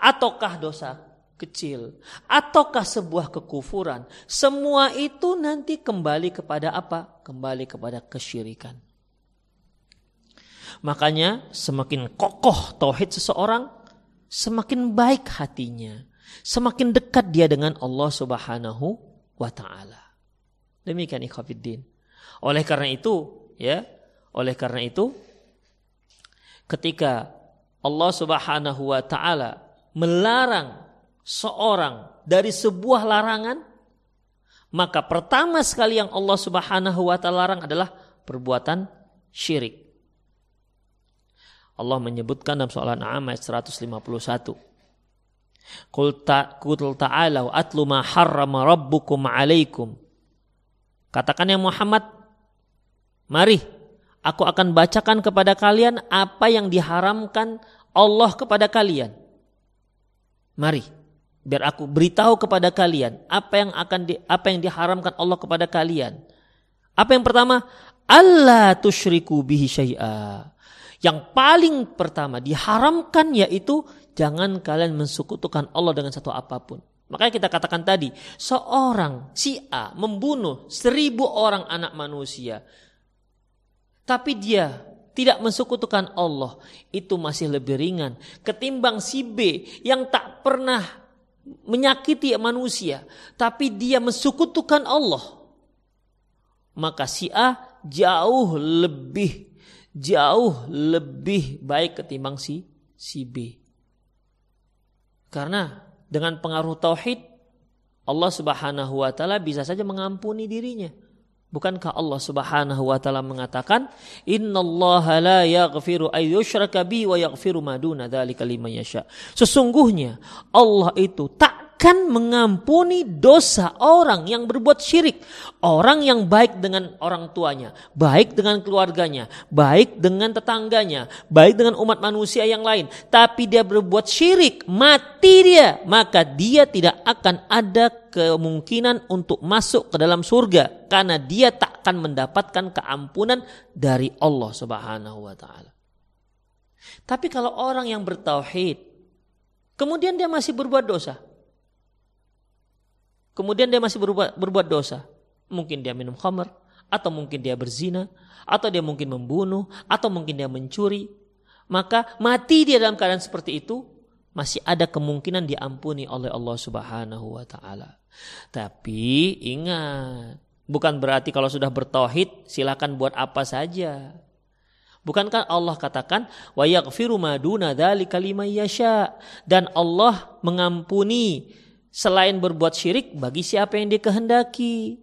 Speaker 2: ataukah dosa kecil ataukah sebuah kekufuran semua itu nanti kembali kepada apa? Kembali kepada kesyirikan. Makanya semakin kokoh tauhid seseorang semakin baik hatinya, semakin dekat dia dengan Allah Subhanahu wa taala. Demikian ikhwatiddin. Oleh karena itu, ya, oleh karena itu ketika Allah Subhanahu wa taala melarang seorang dari sebuah larangan, maka pertama sekali yang Allah Subhanahu wa taala larang adalah perbuatan syirik. Allah menyebutkan dalam soal An'am ayat 151. Qul ta'alau atlu ma harrama rabbukum alaikum. Katakan yang Muhammad, mari aku akan bacakan kepada kalian apa yang diharamkan Allah kepada kalian. Mari, biar aku beritahu kepada kalian apa yang akan di, apa yang diharamkan Allah kepada kalian. Apa yang pertama? Allah tusyriku bihi syai'a. Yang paling pertama diharamkan yaitu jangan kalian mensekutukan Allah dengan satu apa pun. Makanya kita katakan tadi, seorang si A membunuh seribu orang anak manusia. Tapi dia tidak mensekutukan Allah. Itu masih lebih ringan. Ketimbang si B yang tak pernah menyakiti manusia. Tapi dia mensekutukan Allah. Maka si A jauh lebih jauh lebih baik ketimbang si si B. Karena dengan pengaruh tauhid Allah Subhanahu wa taala bisa saja mengampuni dirinya. Bukankah Allah Subhanahu wa taala mengatakan, "Innallaha la yaghfiru ay yushraka bi wa yaghfiru ma duna dzalika liman yasha." Sesungguhnya Allah itu tak akan mengampuni dosa orang yang berbuat syirik. Orang yang baik dengan orang tuanya, baik dengan keluarganya, baik dengan tetangganya, baik dengan umat manusia yang lain. Tapi dia berbuat syirik, mati dia. Maka dia tidak akan ada kemungkinan untuk masuk ke dalam surga. Karena dia tak akan mendapatkan keampunan dari Allah subhanahu wa ta'ala. Tapi kalau orang yang bertauhid, kemudian dia masih berbuat dosa, Kemudian dia masih berbuat, berbuat dosa. Mungkin dia minum khamr, atau mungkin dia berzina, atau dia mungkin membunuh, atau mungkin dia mencuri. Maka mati dia dalam keadaan seperti itu, masih ada kemungkinan diampuni oleh Allah Subhanahu wa taala. Tapi ingat, bukan berarti kalau sudah bertauhid silakan buat apa saja. Bukankah Allah katakan wa yaghfiru ma duna yasha dan Allah mengampuni selain berbuat syirik bagi siapa yang dikehendaki.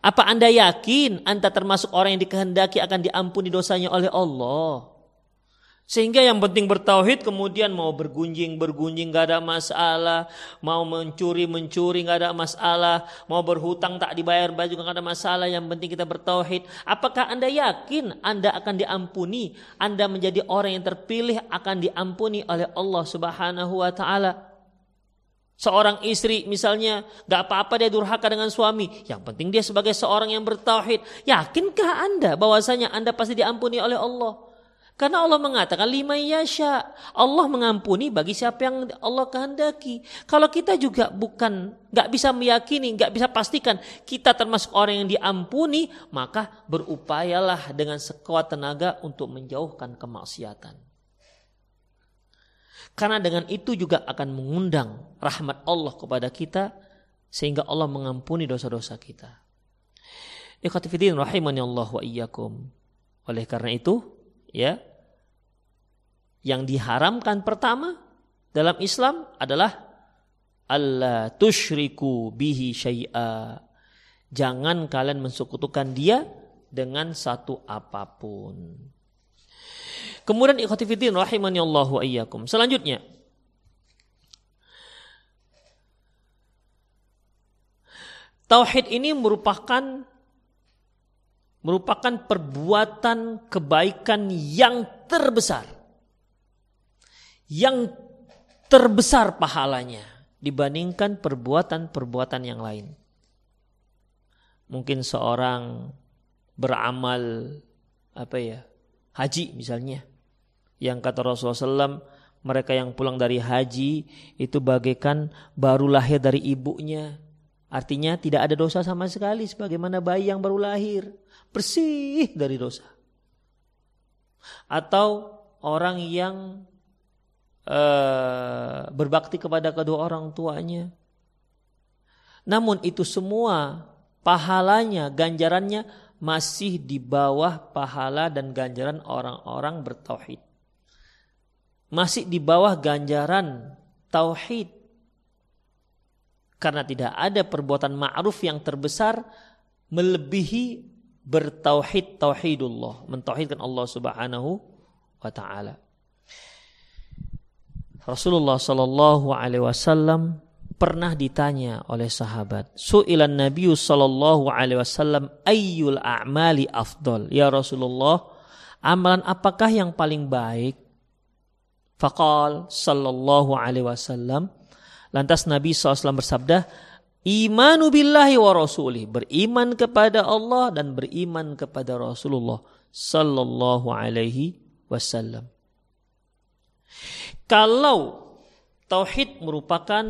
Speaker 2: Apa Anda yakin Anda termasuk orang yang dikehendaki akan diampuni dosanya oleh Allah? Sehingga yang penting bertauhid kemudian mau bergunjing bergunjing gak ada masalah, mau mencuri mencuri gak ada masalah, mau berhutang tak dibayar baju gak ada masalah. Yang penting kita bertauhid. Apakah anda yakin anda akan diampuni? Anda menjadi orang yang terpilih akan diampuni oleh Allah Subhanahu Wa Taala. Seorang istri misalnya gak apa-apa dia durhaka dengan suami. Yang penting dia sebagai seorang yang bertauhid. Yakinkah anda bahwasanya anda pasti diampuni oleh Allah? Karena Allah mengatakan lima yasha. Allah mengampuni bagi siapa yang Allah kehendaki. Kalau kita juga bukan nggak bisa meyakini, nggak bisa pastikan kita termasuk orang yang diampuni, maka berupayalah dengan sekuat tenaga untuk menjauhkan kemaksiatan. Karena dengan itu juga akan mengundang rahmat Allah kepada kita sehingga Allah mengampuni dosa-dosa kita. Ikhwatifidin rahimani Allah wa iyyakum. Oleh karena itu, ya, yang diharamkan pertama dalam Islam adalah Allah tusyriku bihi syai'a. Jangan kalian mensekutukan dia dengan satu apa pun. Kemudian ikhwatifidin rahimani Allah wa iyyakum. Selanjutnya Tauhid ini merupakan merupakan perbuatan kebaikan yang terbesar yang terbesar pahalanya dibandingkan perbuatan-perbuatan yang lain. Mungkin seorang beramal apa ya haji misalnya yang kata Rasulullah SAW mereka yang pulang dari haji itu bagaikan baru lahir dari ibunya artinya tidak ada dosa sama sekali sebagaimana bayi yang baru lahir bersih dari dosa atau orang yang uh, berbakti kepada kedua orang tuanya. Namun itu semua pahalanya, ganjarannya masih di bawah pahala dan ganjaran orang-orang bertauhid. Masih di bawah ganjaran tauhid. Karena tidak ada perbuatan ma'ruf yang terbesar melebihi bertauhid tauhidullah, mentauhidkan Allah Subhanahu wa taala. Rasulullah Shallallahu Alaihi Wasallam pernah ditanya oleh sahabat, Su'ilan Nabi Shallallahu Alaihi Wasallam ayyul a'mali afdol. Ya Rasulullah, amalan apakah yang paling baik? Fakal Sallallahu Alaihi Wasallam. Lantas Nabi SAW bersabda, Imanu billahi wa rasulih. Beriman kepada Allah dan beriman kepada Rasulullah Sallallahu Alaihi Wasallam. Kalau tauhid merupakan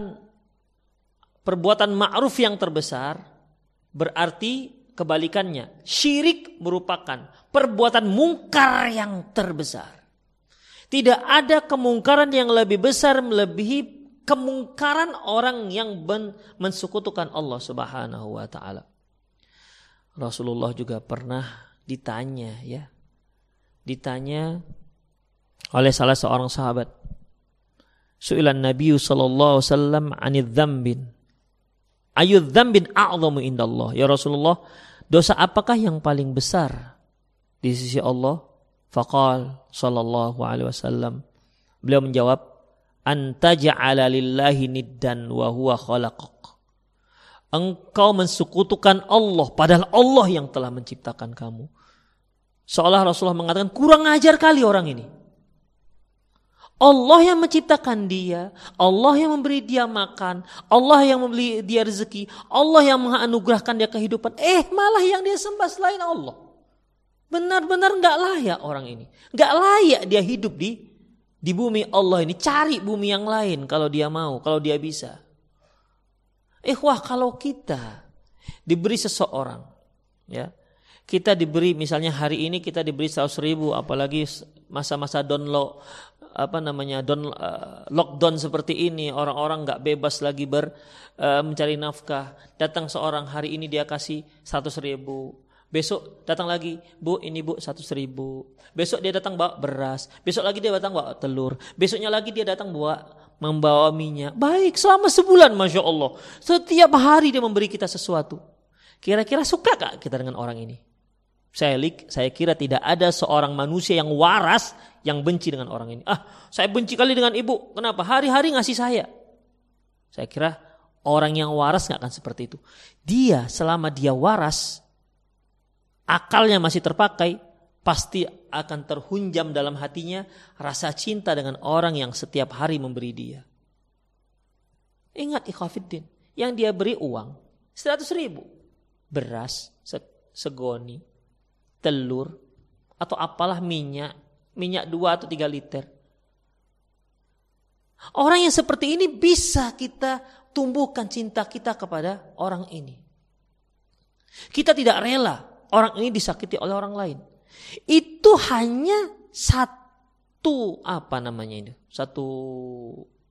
Speaker 2: perbuatan ma'ruf yang terbesar, berarti kebalikannya, syirik merupakan perbuatan mungkar yang terbesar. Tidak ada kemungkaran yang lebih besar melebihi kemungkaran orang yang mensekutukan Allah Subhanahu wa taala. Rasulullah juga pernah ditanya ya. Ditanya oleh salah seorang sahabat, Su'ilan Nabi sallallahu alaihi wasallam 'anil dzambin. Ayu dzambin a'zamu indallah. Ya Rasulullah, dosa apakah yang paling besar di sisi Allah? Faqal sallallahu alaihi wasallam. Beliau menjawab, "Anta ja'ala lillahi niddan wa huwa khalaqak." Engkau mensekutukan Allah padahal Allah yang telah menciptakan kamu. Seolah Rasulullah mengatakan kurang ajar kali orang ini. Allah yang menciptakan dia, Allah yang memberi dia makan, Allah yang memberi dia rezeki, Allah yang menganugerahkan dia kehidupan. Eh malah yang dia sembah selain Allah. Benar-benar nggak layak orang ini, nggak layak dia hidup di di bumi Allah ini. Cari bumi yang lain kalau dia mau, kalau dia bisa. Eh wah kalau kita diberi seseorang, ya kita diberi misalnya hari ini kita diberi 100 ribu apalagi masa-masa download apa namanya don uh, lockdown seperti ini orang-orang nggak bebas lagi ber uh, mencari nafkah datang seorang hari ini dia kasih seratus ribu Besok datang lagi, bu ini bu satu seribu. Besok dia datang bawa beras. Besok lagi dia datang bawa telur. Besoknya lagi dia datang bawa membawa minyak. Baik, selama sebulan Masya Allah. Setiap hari dia memberi kita sesuatu. Kira-kira suka gak kita dengan orang ini? Saya, saya kira tidak ada seorang manusia yang waras yang benci dengan orang ini. Ah, saya benci kali dengan ibu. Kenapa? Hari-hari ngasih saya. Saya kira orang yang waras nggak akan seperti itu. Dia selama dia waras, akalnya masih terpakai, pasti akan terhunjam dalam hatinya rasa cinta dengan orang yang setiap hari memberi dia. Ingat ikhafiddin, yang dia beri uang 100 ribu. Beras, segoni, telur, atau apalah minyak, minyak 2 atau 3 liter. Orang yang seperti ini bisa kita tumbuhkan cinta kita kepada orang ini. Kita tidak rela orang ini disakiti oleh orang lain. Itu hanya satu apa namanya ini? Satu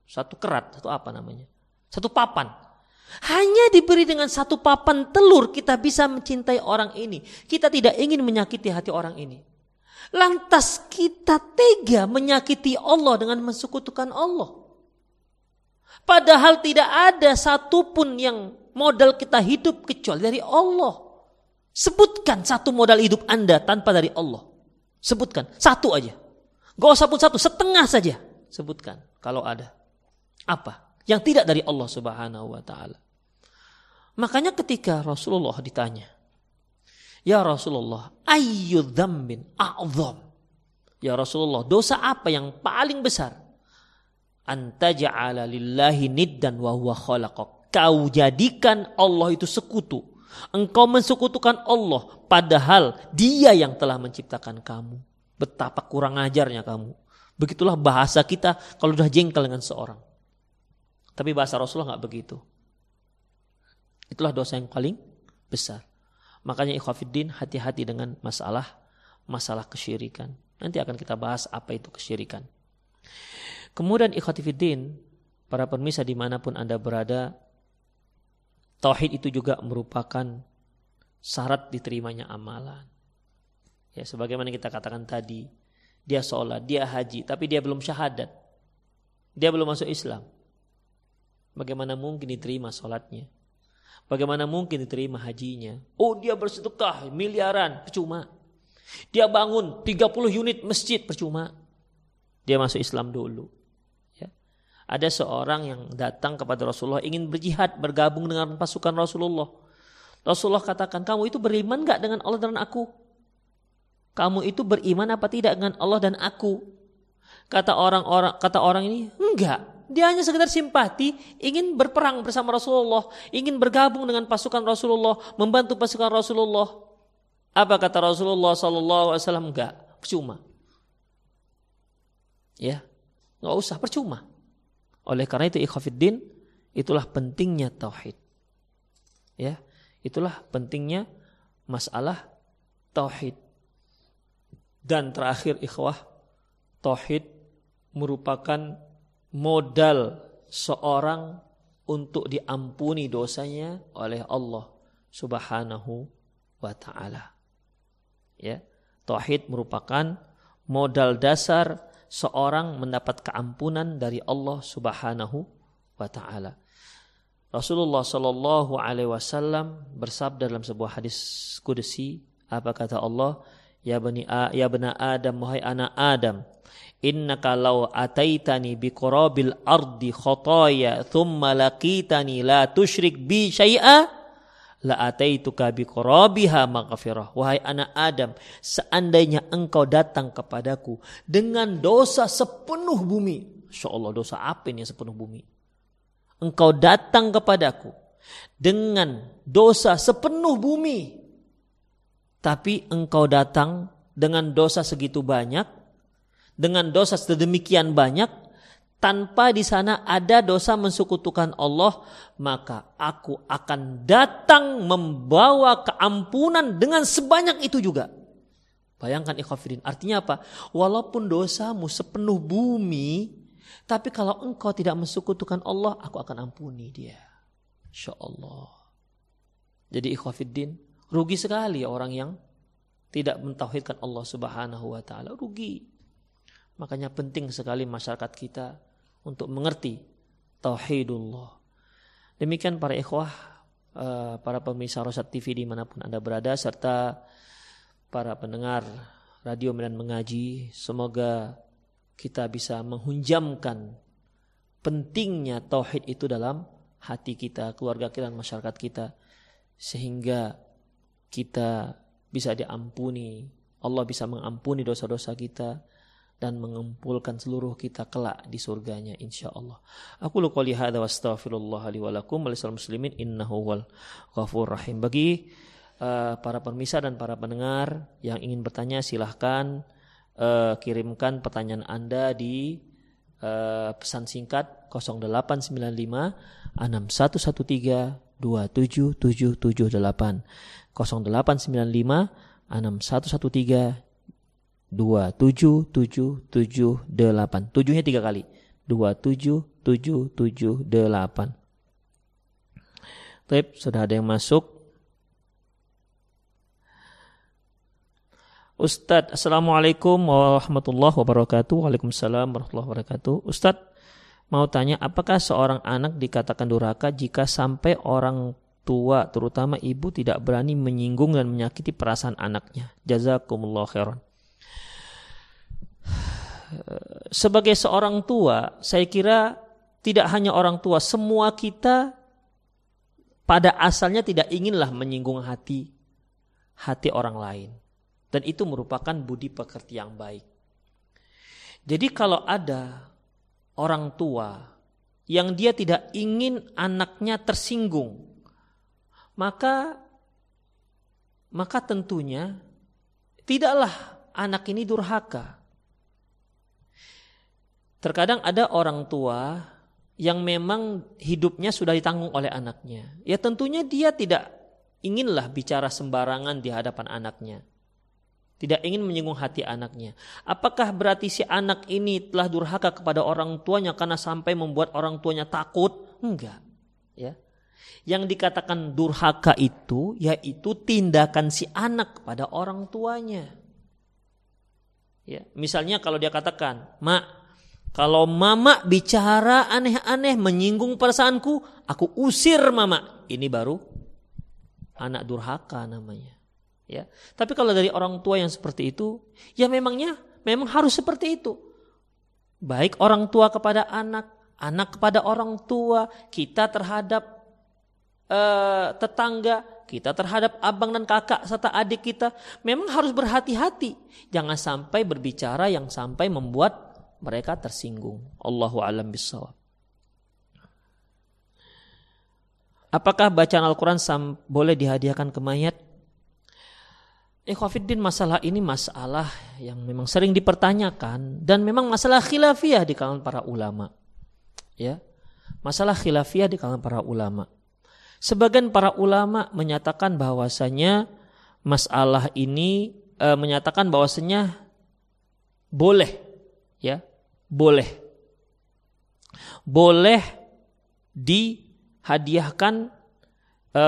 Speaker 2: satu kerat, satu apa namanya? Satu papan. Hanya diberi dengan satu papan telur kita bisa mencintai orang ini. Kita tidak ingin menyakiti hati orang ini. Lantas kita tega menyakiti Allah dengan mensekutukan Allah. Padahal tidak ada satupun yang modal kita hidup kecuali dari Allah. Sebutkan satu modal hidup Anda tanpa dari Allah. Sebutkan satu aja. Gak usah pun satu, setengah saja. Sebutkan kalau ada. Apa? Yang tidak dari Allah Subhanahu wa taala. Makanya ketika Rasulullah ditanya, "Ya Rasulullah, ayyu dzambin a'zam?" Ya Rasulullah, dosa apa yang paling besar? Anta ja'ala lillahi niddan wa huwa khalaqak. Kau jadikan Allah itu sekutu Engkau mensekutukan Allah padahal dia yang telah menciptakan kamu. Betapa kurang ajarnya kamu. Begitulah bahasa kita kalau sudah jengkel dengan seorang. Tapi bahasa Rasulullah nggak begitu. Itulah dosa yang paling besar. Makanya ikhwafiddin hati-hati dengan masalah masalah kesyirikan. Nanti akan kita bahas apa itu kesyirikan. Kemudian ikhwafiddin, para permisa di mana pun Anda berada, Tauhid itu juga merupakan syarat diterimanya amalan. Ya, sebagaimana kita katakan tadi, dia sholat, dia haji, tapi dia belum syahadat. Dia belum masuk Islam. Bagaimana mungkin diterima sholatnya? Bagaimana mungkin diterima hajinya? Oh dia bersedekah miliaran, percuma. Dia bangun 30 unit masjid, percuma. Dia masuk Islam dulu ada seorang yang datang kepada Rasulullah ingin berjihad bergabung dengan pasukan Rasulullah. Rasulullah katakan, kamu itu beriman gak dengan Allah dan aku? Kamu itu beriman apa tidak dengan Allah dan aku? Kata orang-orang kata orang ini, enggak. Dia hanya sekedar simpati, ingin berperang bersama Rasulullah, ingin bergabung dengan pasukan Rasulullah, membantu pasukan Rasulullah. Apa kata Rasulullah Sallallahu Alaihi? Enggak, percuma. Ya, nggak usah, percuma. Oleh karena itu ikhafiddin itulah pentingnya tauhid. Ya, itulah pentingnya masalah tauhid. Dan terakhir ikhwah, tauhid merupakan modal seorang untuk diampuni dosanya oleh Allah Subhanahu wa taala. Ya, tauhid merupakan modal dasar seorang mendapat keampunan dari Allah Subhanahu wa taala. Rasulullah Shallallahu alaihi wasallam bersabda dalam sebuah hadis kudusi apa kata Allah ya bani ya bani Adam wahai anak Adam innaka law ataitani bi qurabil ardi khotaya thumma laqitani la tusyrik bi syai'a la ataituka bi qurabiha maghfirah. Wahai anak Adam seandainya engkau datang kepadaku dengan dosa sepenuh bumi. Insyaallah dosa apa ini sepenuh bumi? Engkau datang kepadaku dengan dosa sepenuh bumi. Tapi engkau datang dengan dosa segitu banyak dengan dosa sedemikian banyak tanpa di sana ada dosa mensekutukan Allah, maka aku akan datang membawa keampunan dengan sebanyak itu juga. Bayangkan ikhafidin, artinya apa? Walaupun dosamu sepenuh bumi, tapi kalau engkau tidak mensekutukan Allah, aku akan ampuni dia. Insya Allah. Jadi ikhafidin, Rugi sekali orang yang tidak mentauhidkan Allah Subhanahu wa taala, rugi. Makanya penting sekali masyarakat kita untuk mengerti tauhidullah. Demikian para ikhwah, eh, para pemirsa Rosat TV di mana pun Anda berada, serta para pendengar radio Medan Mengaji, semoga kita bisa menghunjamkan pentingnya tauhid itu dalam hati kita, keluarga kita, dan masyarakat kita. Sehingga kita bisa diampuni, Allah bisa mengampuni dosa-dosa kita, dan mengumpulkan seluruh kita kelak di surganya insya Allah. Aku lu qouli hadza wa astaghfirullah li wa lakum muslimin innahu wal ghafur rahim. Bagi uh, para permisa dan para pendengar yang ingin bertanya silahkan uh, kirimkan pertanyaan Anda di uh, pesan singkat 0895 6113 27778 0895 6113 dua tujuh tujuh tujuh delapan. Tujuhnya tiga kali. dua tujuh tujuh tujuh delapan. Tip, sudah ada yang masuk. Ustadz, Assalamualaikum warahmatullahi wabarakatuh. Waalaikumsalam warahmatullahi wabarakatuh. Ustadz, mau tanya apakah seorang anak dikatakan durhaka jika sampai orang tua terutama ibu tidak berani menyinggung dan menyakiti perasaan anaknya? Jazakumullah khairan sebagai seorang tua, saya kira tidak hanya orang tua, semua kita pada asalnya tidak inginlah menyinggung hati hati orang lain. Dan itu merupakan budi pekerti yang baik. Jadi kalau ada orang tua yang dia tidak ingin anaknya tersinggung, maka maka tentunya tidaklah anak ini durhaka. Terkadang ada orang tua yang memang hidupnya sudah ditanggung oleh anaknya. Ya tentunya dia tidak inginlah bicara sembarangan di hadapan anaknya. Tidak ingin menyinggung hati anaknya. Apakah berarti si anak ini telah durhaka kepada orang tuanya karena sampai membuat orang tuanya takut? Enggak. Ya. Yang dikatakan durhaka itu yaitu tindakan si anak kepada orang tuanya. Ya, misalnya kalau dia katakan, "Mak, kalau mama bicara aneh-aneh menyinggung perasaanku, aku usir mama. Ini baru anak durhaka namanya. Ya. Tapi kalau dari orang tua yang seperti itu, ya memangnya memang harus seperti itu. Baik orang tua kepada anak, anak kepada orang tua, kita terhadap uh, tetangga, kita terhadap abang dan kakak serta adik kita, memang harus berhati-hati. Jangan sampai berbicara yang sampai membuat mereka tersinggung. Allahu alam bisawab. Apakah bacaan Al-Quran boleh dihadiahkan ke mayat? Ikhwafiddin masalah ini masalah yang memang sering dipertanyakan dan memang masalah khilafiyah di kalangan para ulama. Ya, masalah khilafiyah di kalangan para ulama. Sebagian para ulama menyatakan bahwasanya masalah ini e, menyatakan bahwasanya boleh ya boleh. Boleh dihadiahkan e,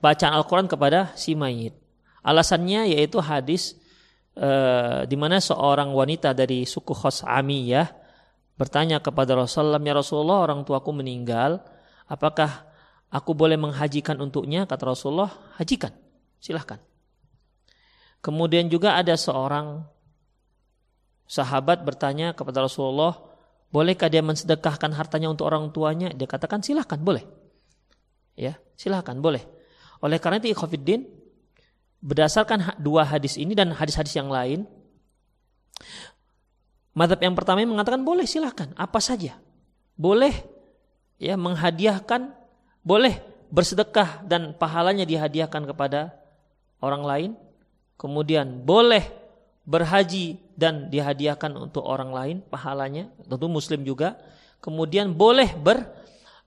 Speaker 2: bacaan Al-Quran kepada si mayit. Alasannya yaitu hadis e, di mana seorang wanita dari suku Khos'amiyah bertanya kepada Rasulullah, "Ya Rasulullah, orang tuaku meninggal, apakah aku boleh menghajikan untuknya?" Kata Rasulullah, "Hajikan, silahkan." Kemudian juga ada seorang Sahabat bertanya kepada Rasulullah, bolehkah dia mensedekahkan hartanya untuk orang tuanya? Dia katakan silahkan, boleh. Ya, silahkan, boleh. Oleh karena itu ikhwafiddin, berdasarkan dua hadis ini dan hadis-hadis yang lain, madhab yang pertama mengatakan boleh silahkan, apa saja. Boleh ya menghadiahkan, boleh bersedekah dan pahalanya dihadiahkan kepada orang lain. Kemudian boleh berhaji dan dihadiahkan untuk orang lain pahalanya tentu muslim juga kemudian boleh ber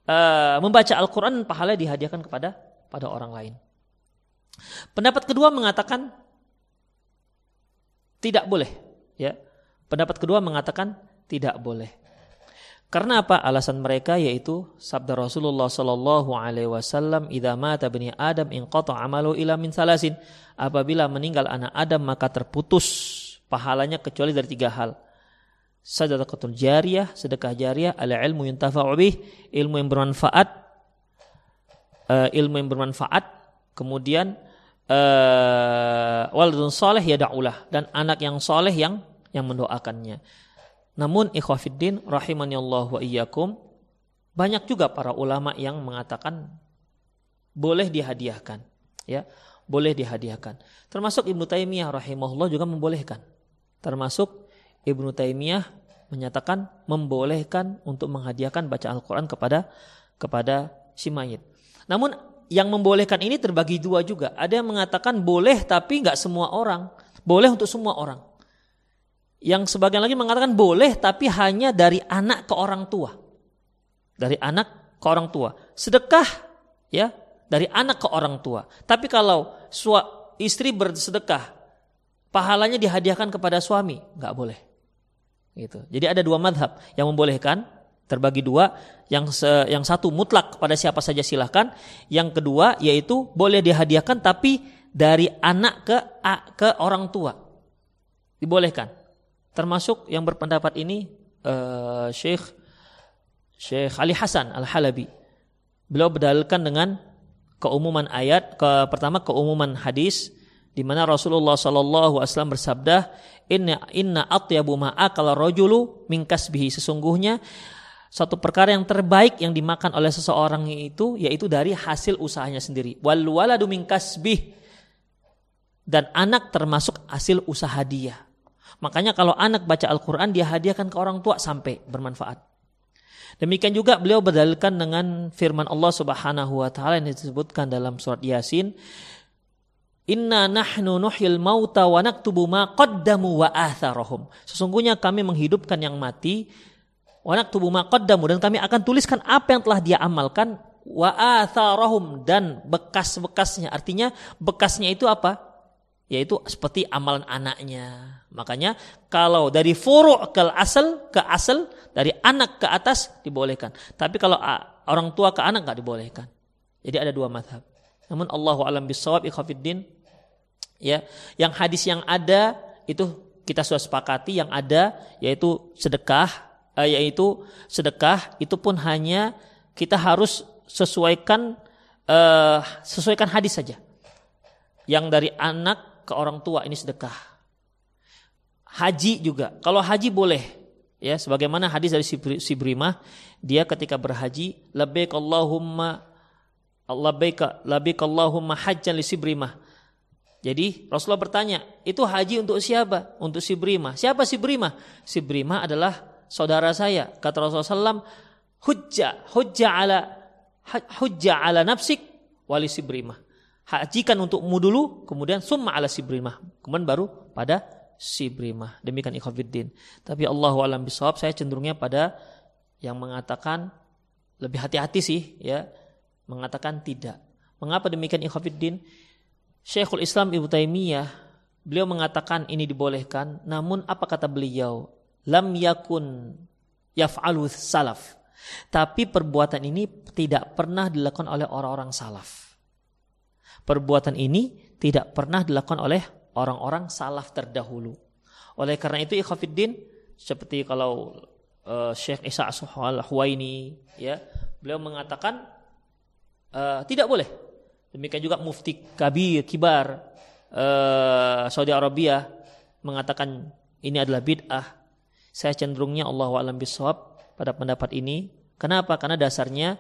Speaker 2: uh, membaca Al-Qur'an pahalanya dihadiahkan kepada pada orang lain pendapat kedua mengatakan tidak boleh ya pendapat kedua mengatakan tidak boleh Karena apa? Alasan mereka yaitu sabda Rasulullah sallallahu alaihi wasallam, "Idza mata bani Adam inqata amalu ila min salasin." Apabila meninggal anak Adam maka terputus pahalanya kecuali dari tiga hal. Sadaqatul jariyah, sedekah jariyah, ala ilmu yuntafa'u bih, ilmu yang bermanfaat, uh, ilmu yang bermanfaat, kemudian uh, waladun soleh ya da'ulah dan anak yang soleh yang yang mendoakannya. Namun ikhwafiddin rahimani Allah wa iyyakum banyak juga para ulama yang mengatakan boleh dihadiahkan ya boleh dihadiahkan termasuk Ibnu Taimiyah rahimahullah juga membolehkan termasuk Ibnu Taimiyah menyatakan membolehkan untuk menghadiahkan baca Al-Qur'an kepada kepada si mayit namun yang membolehkan ini terbagi dua juga ada yang mengatakan boleh tapi nggak semua orang boleh untuk semua orang yang sebagian lagi mengatakan boleh tapi hanya dari anak ke orang tua. Dari anak ke orang tua. Sedekah ya dari anak ke orang tua. Tapi kalau istri bersedekah pahalanya dihadiahkan kepada suami, nggak boleh. Gitu. Jadi ada dua madhab yang membolehkan terbagi dua yang se, yang satu mutlak kepada siapa saja silahkan yang kedua yaitu boleh dihadiahkan tapi dari anak ke ke orang tua dibolehkan Termasuk yang berpendapat ini uh, Syekh Syekh Ali Hasan Al-Halabi. Beliau berdalilkan dengan keumuman ayat, ke pertama keumuman hadis di mana Rasulullah Shallallahu alaihi wasallam bersabda, "Inna inna atyabu ma akala rajulu min kasbihi." Sesungguhnya satu perkara yang terbaik yang dimakan oleh seseorang itu yaitu dari hasil usahanya sendiri. Wal waladu min dan anak termasuk hasil usaha dia. Makanya kalau anak baca Al-Quran dia hadiahkan ke orang tua sampai bermanfaat. Demikian juga beliau berdalilkan dengan firman Allah Subhanahu wa taala yang disebutkan dalam surat Yasin, Inna nahnu nuhyil mauta wa naktubu ma qaddamu wa atharahum. Sesungguhnya kami menghidupkan yang mati wa naktubu ma qaddamu dan kami akan tuliskan apa yang telah dia amalkan wa atharahum dan bekas-bekasnya. Artinya bekasnya itu apa? Yaitu seperti amalan anaknya, Makanya kalau dari furu' ke asal ke asal dari anak ke atas dibolehkan. Tapi kalau orang tua ke anak nggak dibolehkan. Jadi ada dua madhab. Namun Allahu alam bisawab ikhafiddin ya yang hadis yang ada itu kita sudah sepakati yang ada yaitu sedekah eh, yaitu sedekah itu pun hanya kita harus sesuaikan eh, sesuaikan hadis saja. Yang dari anak ke orang tua ini sedekah Haji juga. Kalau haji boleh. Ya, sebagaimana hadis dari Sibrimah, dia ketika berhaji, labbaik Allahumma labbaik labbaik Allahumma hajjan li Sibrimah. Jadi Rasulullah bertanya, itu haji untuk siapa? Untuk Sibrimah. Siapa Sibrimah? Sibrimah adalah saudara saya. Kata Rasulullah SAW, hujja, hujja ala hujja ala nafsik wali Sibrimah. Hajikan untukmu dulu, kemudian summa ala Sibrimah. Kemudian baru pada si brimah. Demikian ikhwafiddin. Tapi Allah alam bisawab saya cenderungnya pada yang mengatakan lebih hati-hati sih ya mengatakan tidak. Mengapa demikian ikhwafiddin? Syekhul Islam Ibnu Taimiyah beliau mengatakan ini dibolehkan, namun apa kata beliau? Lam yakun yaf'alu salaf. Tapi perbuatan ini tidak pernah dilakukan oleh orang-orang salaf. Perbuatan ini tidak pernah dilakukan oleh orang-orang salaf terdahulu. Oleh karena itu ikhafidin seperti kalau uh, Syekh Isa Al-Huwaini ya, beliau mengatakan uh, tidak boleh. Demikian juga Mufti Kabir Kibar uh, Saudi Arabia mengatakan ini adalah bid'ah. Saya cenderungnya Allah alam bisawab pada pendapat ini. Kenapa? Karena dasarnya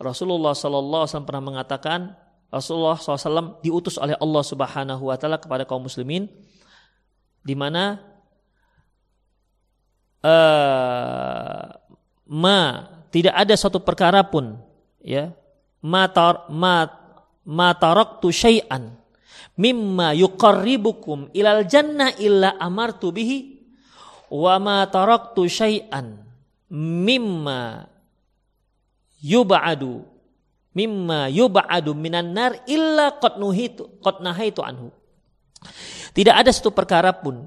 Speaker 2: Rasulullah Wasallam pernah mengatakan Rasulullah SAW diutus oleh Allah Subhanahu Wa Taala kepada kaum muslimin, di mana uh, ma tidak ada suatu perkara pun, ya, ma tar, ma taraktu syai'an mimma yuqarribukum ilal jannah illa amartu bihi wa ma taraktu syai'an mimma yub'adu mimma yub'adu minan nar illa qad nuhitu qad nahaitu anhu. Tidak ada satu perkara pun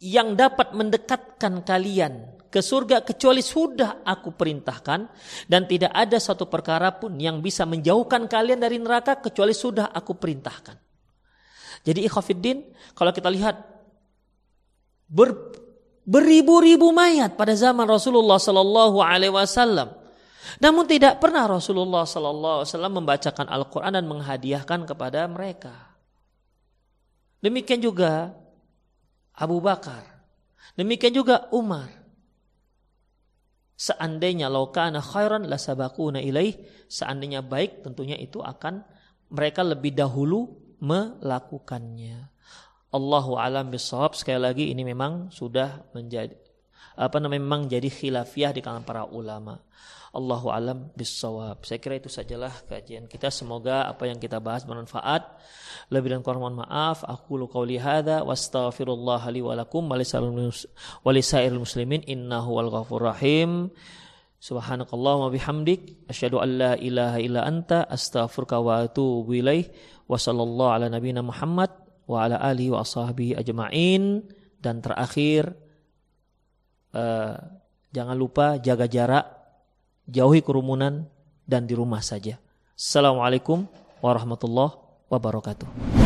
Speaker 2: yang dapat mendekatkan kalian ke surga kecuali sudah aku perintahkan dan tidak ada satu perkara pun yang bisa menjauhkan kalian dari neraka kecuali sudah aku perintahkan. Jadi ikhafiddin kalau kita lihat ber, beribu-ribu mayat pada zaman Rasulullah Sallallahu Alaihi Wasallam. Namun tidak pernah Rasulullah Sallallahu Alaihi Wasallam membacakan Al-Quran dan menghadiahkan kepada mereka. Demikian juga Abu Bakar. Demikian juga Umar. Seandainya laukana khairan la sabakuna ilaih, seandainya baik tentunya itu akan mereka lebih dahulu melakukannya. Allahu alam bisawab sekali lagi ini memang sudah menjadi apa namanya memang jadi khilafiyah di kalangan para ulama. Allahu alam bisawab. Saya kira itu sajalah kajian kita. Semoga apa yang kita bahas bermanfaat. Lebih dan kurang mohon maaf. Aku lu qauli hadza wa astaghfirullah li wa lakum wa lisairil muslimin innahu wal ghafur rahim. Subhanakallah wa bihamdik asyhadu an la ilaha illa anta astaghfiruka wa atubu ilaih. Wa sallallahu ala nabiyina Muhammad wa ala alihi wa ashabihi ajma'in dan terakhir uh, jangan lupa jaga jarak jauhi kerumunan dan di rumah saja. Assalamualaikum warahmatullahi wabarakatuh.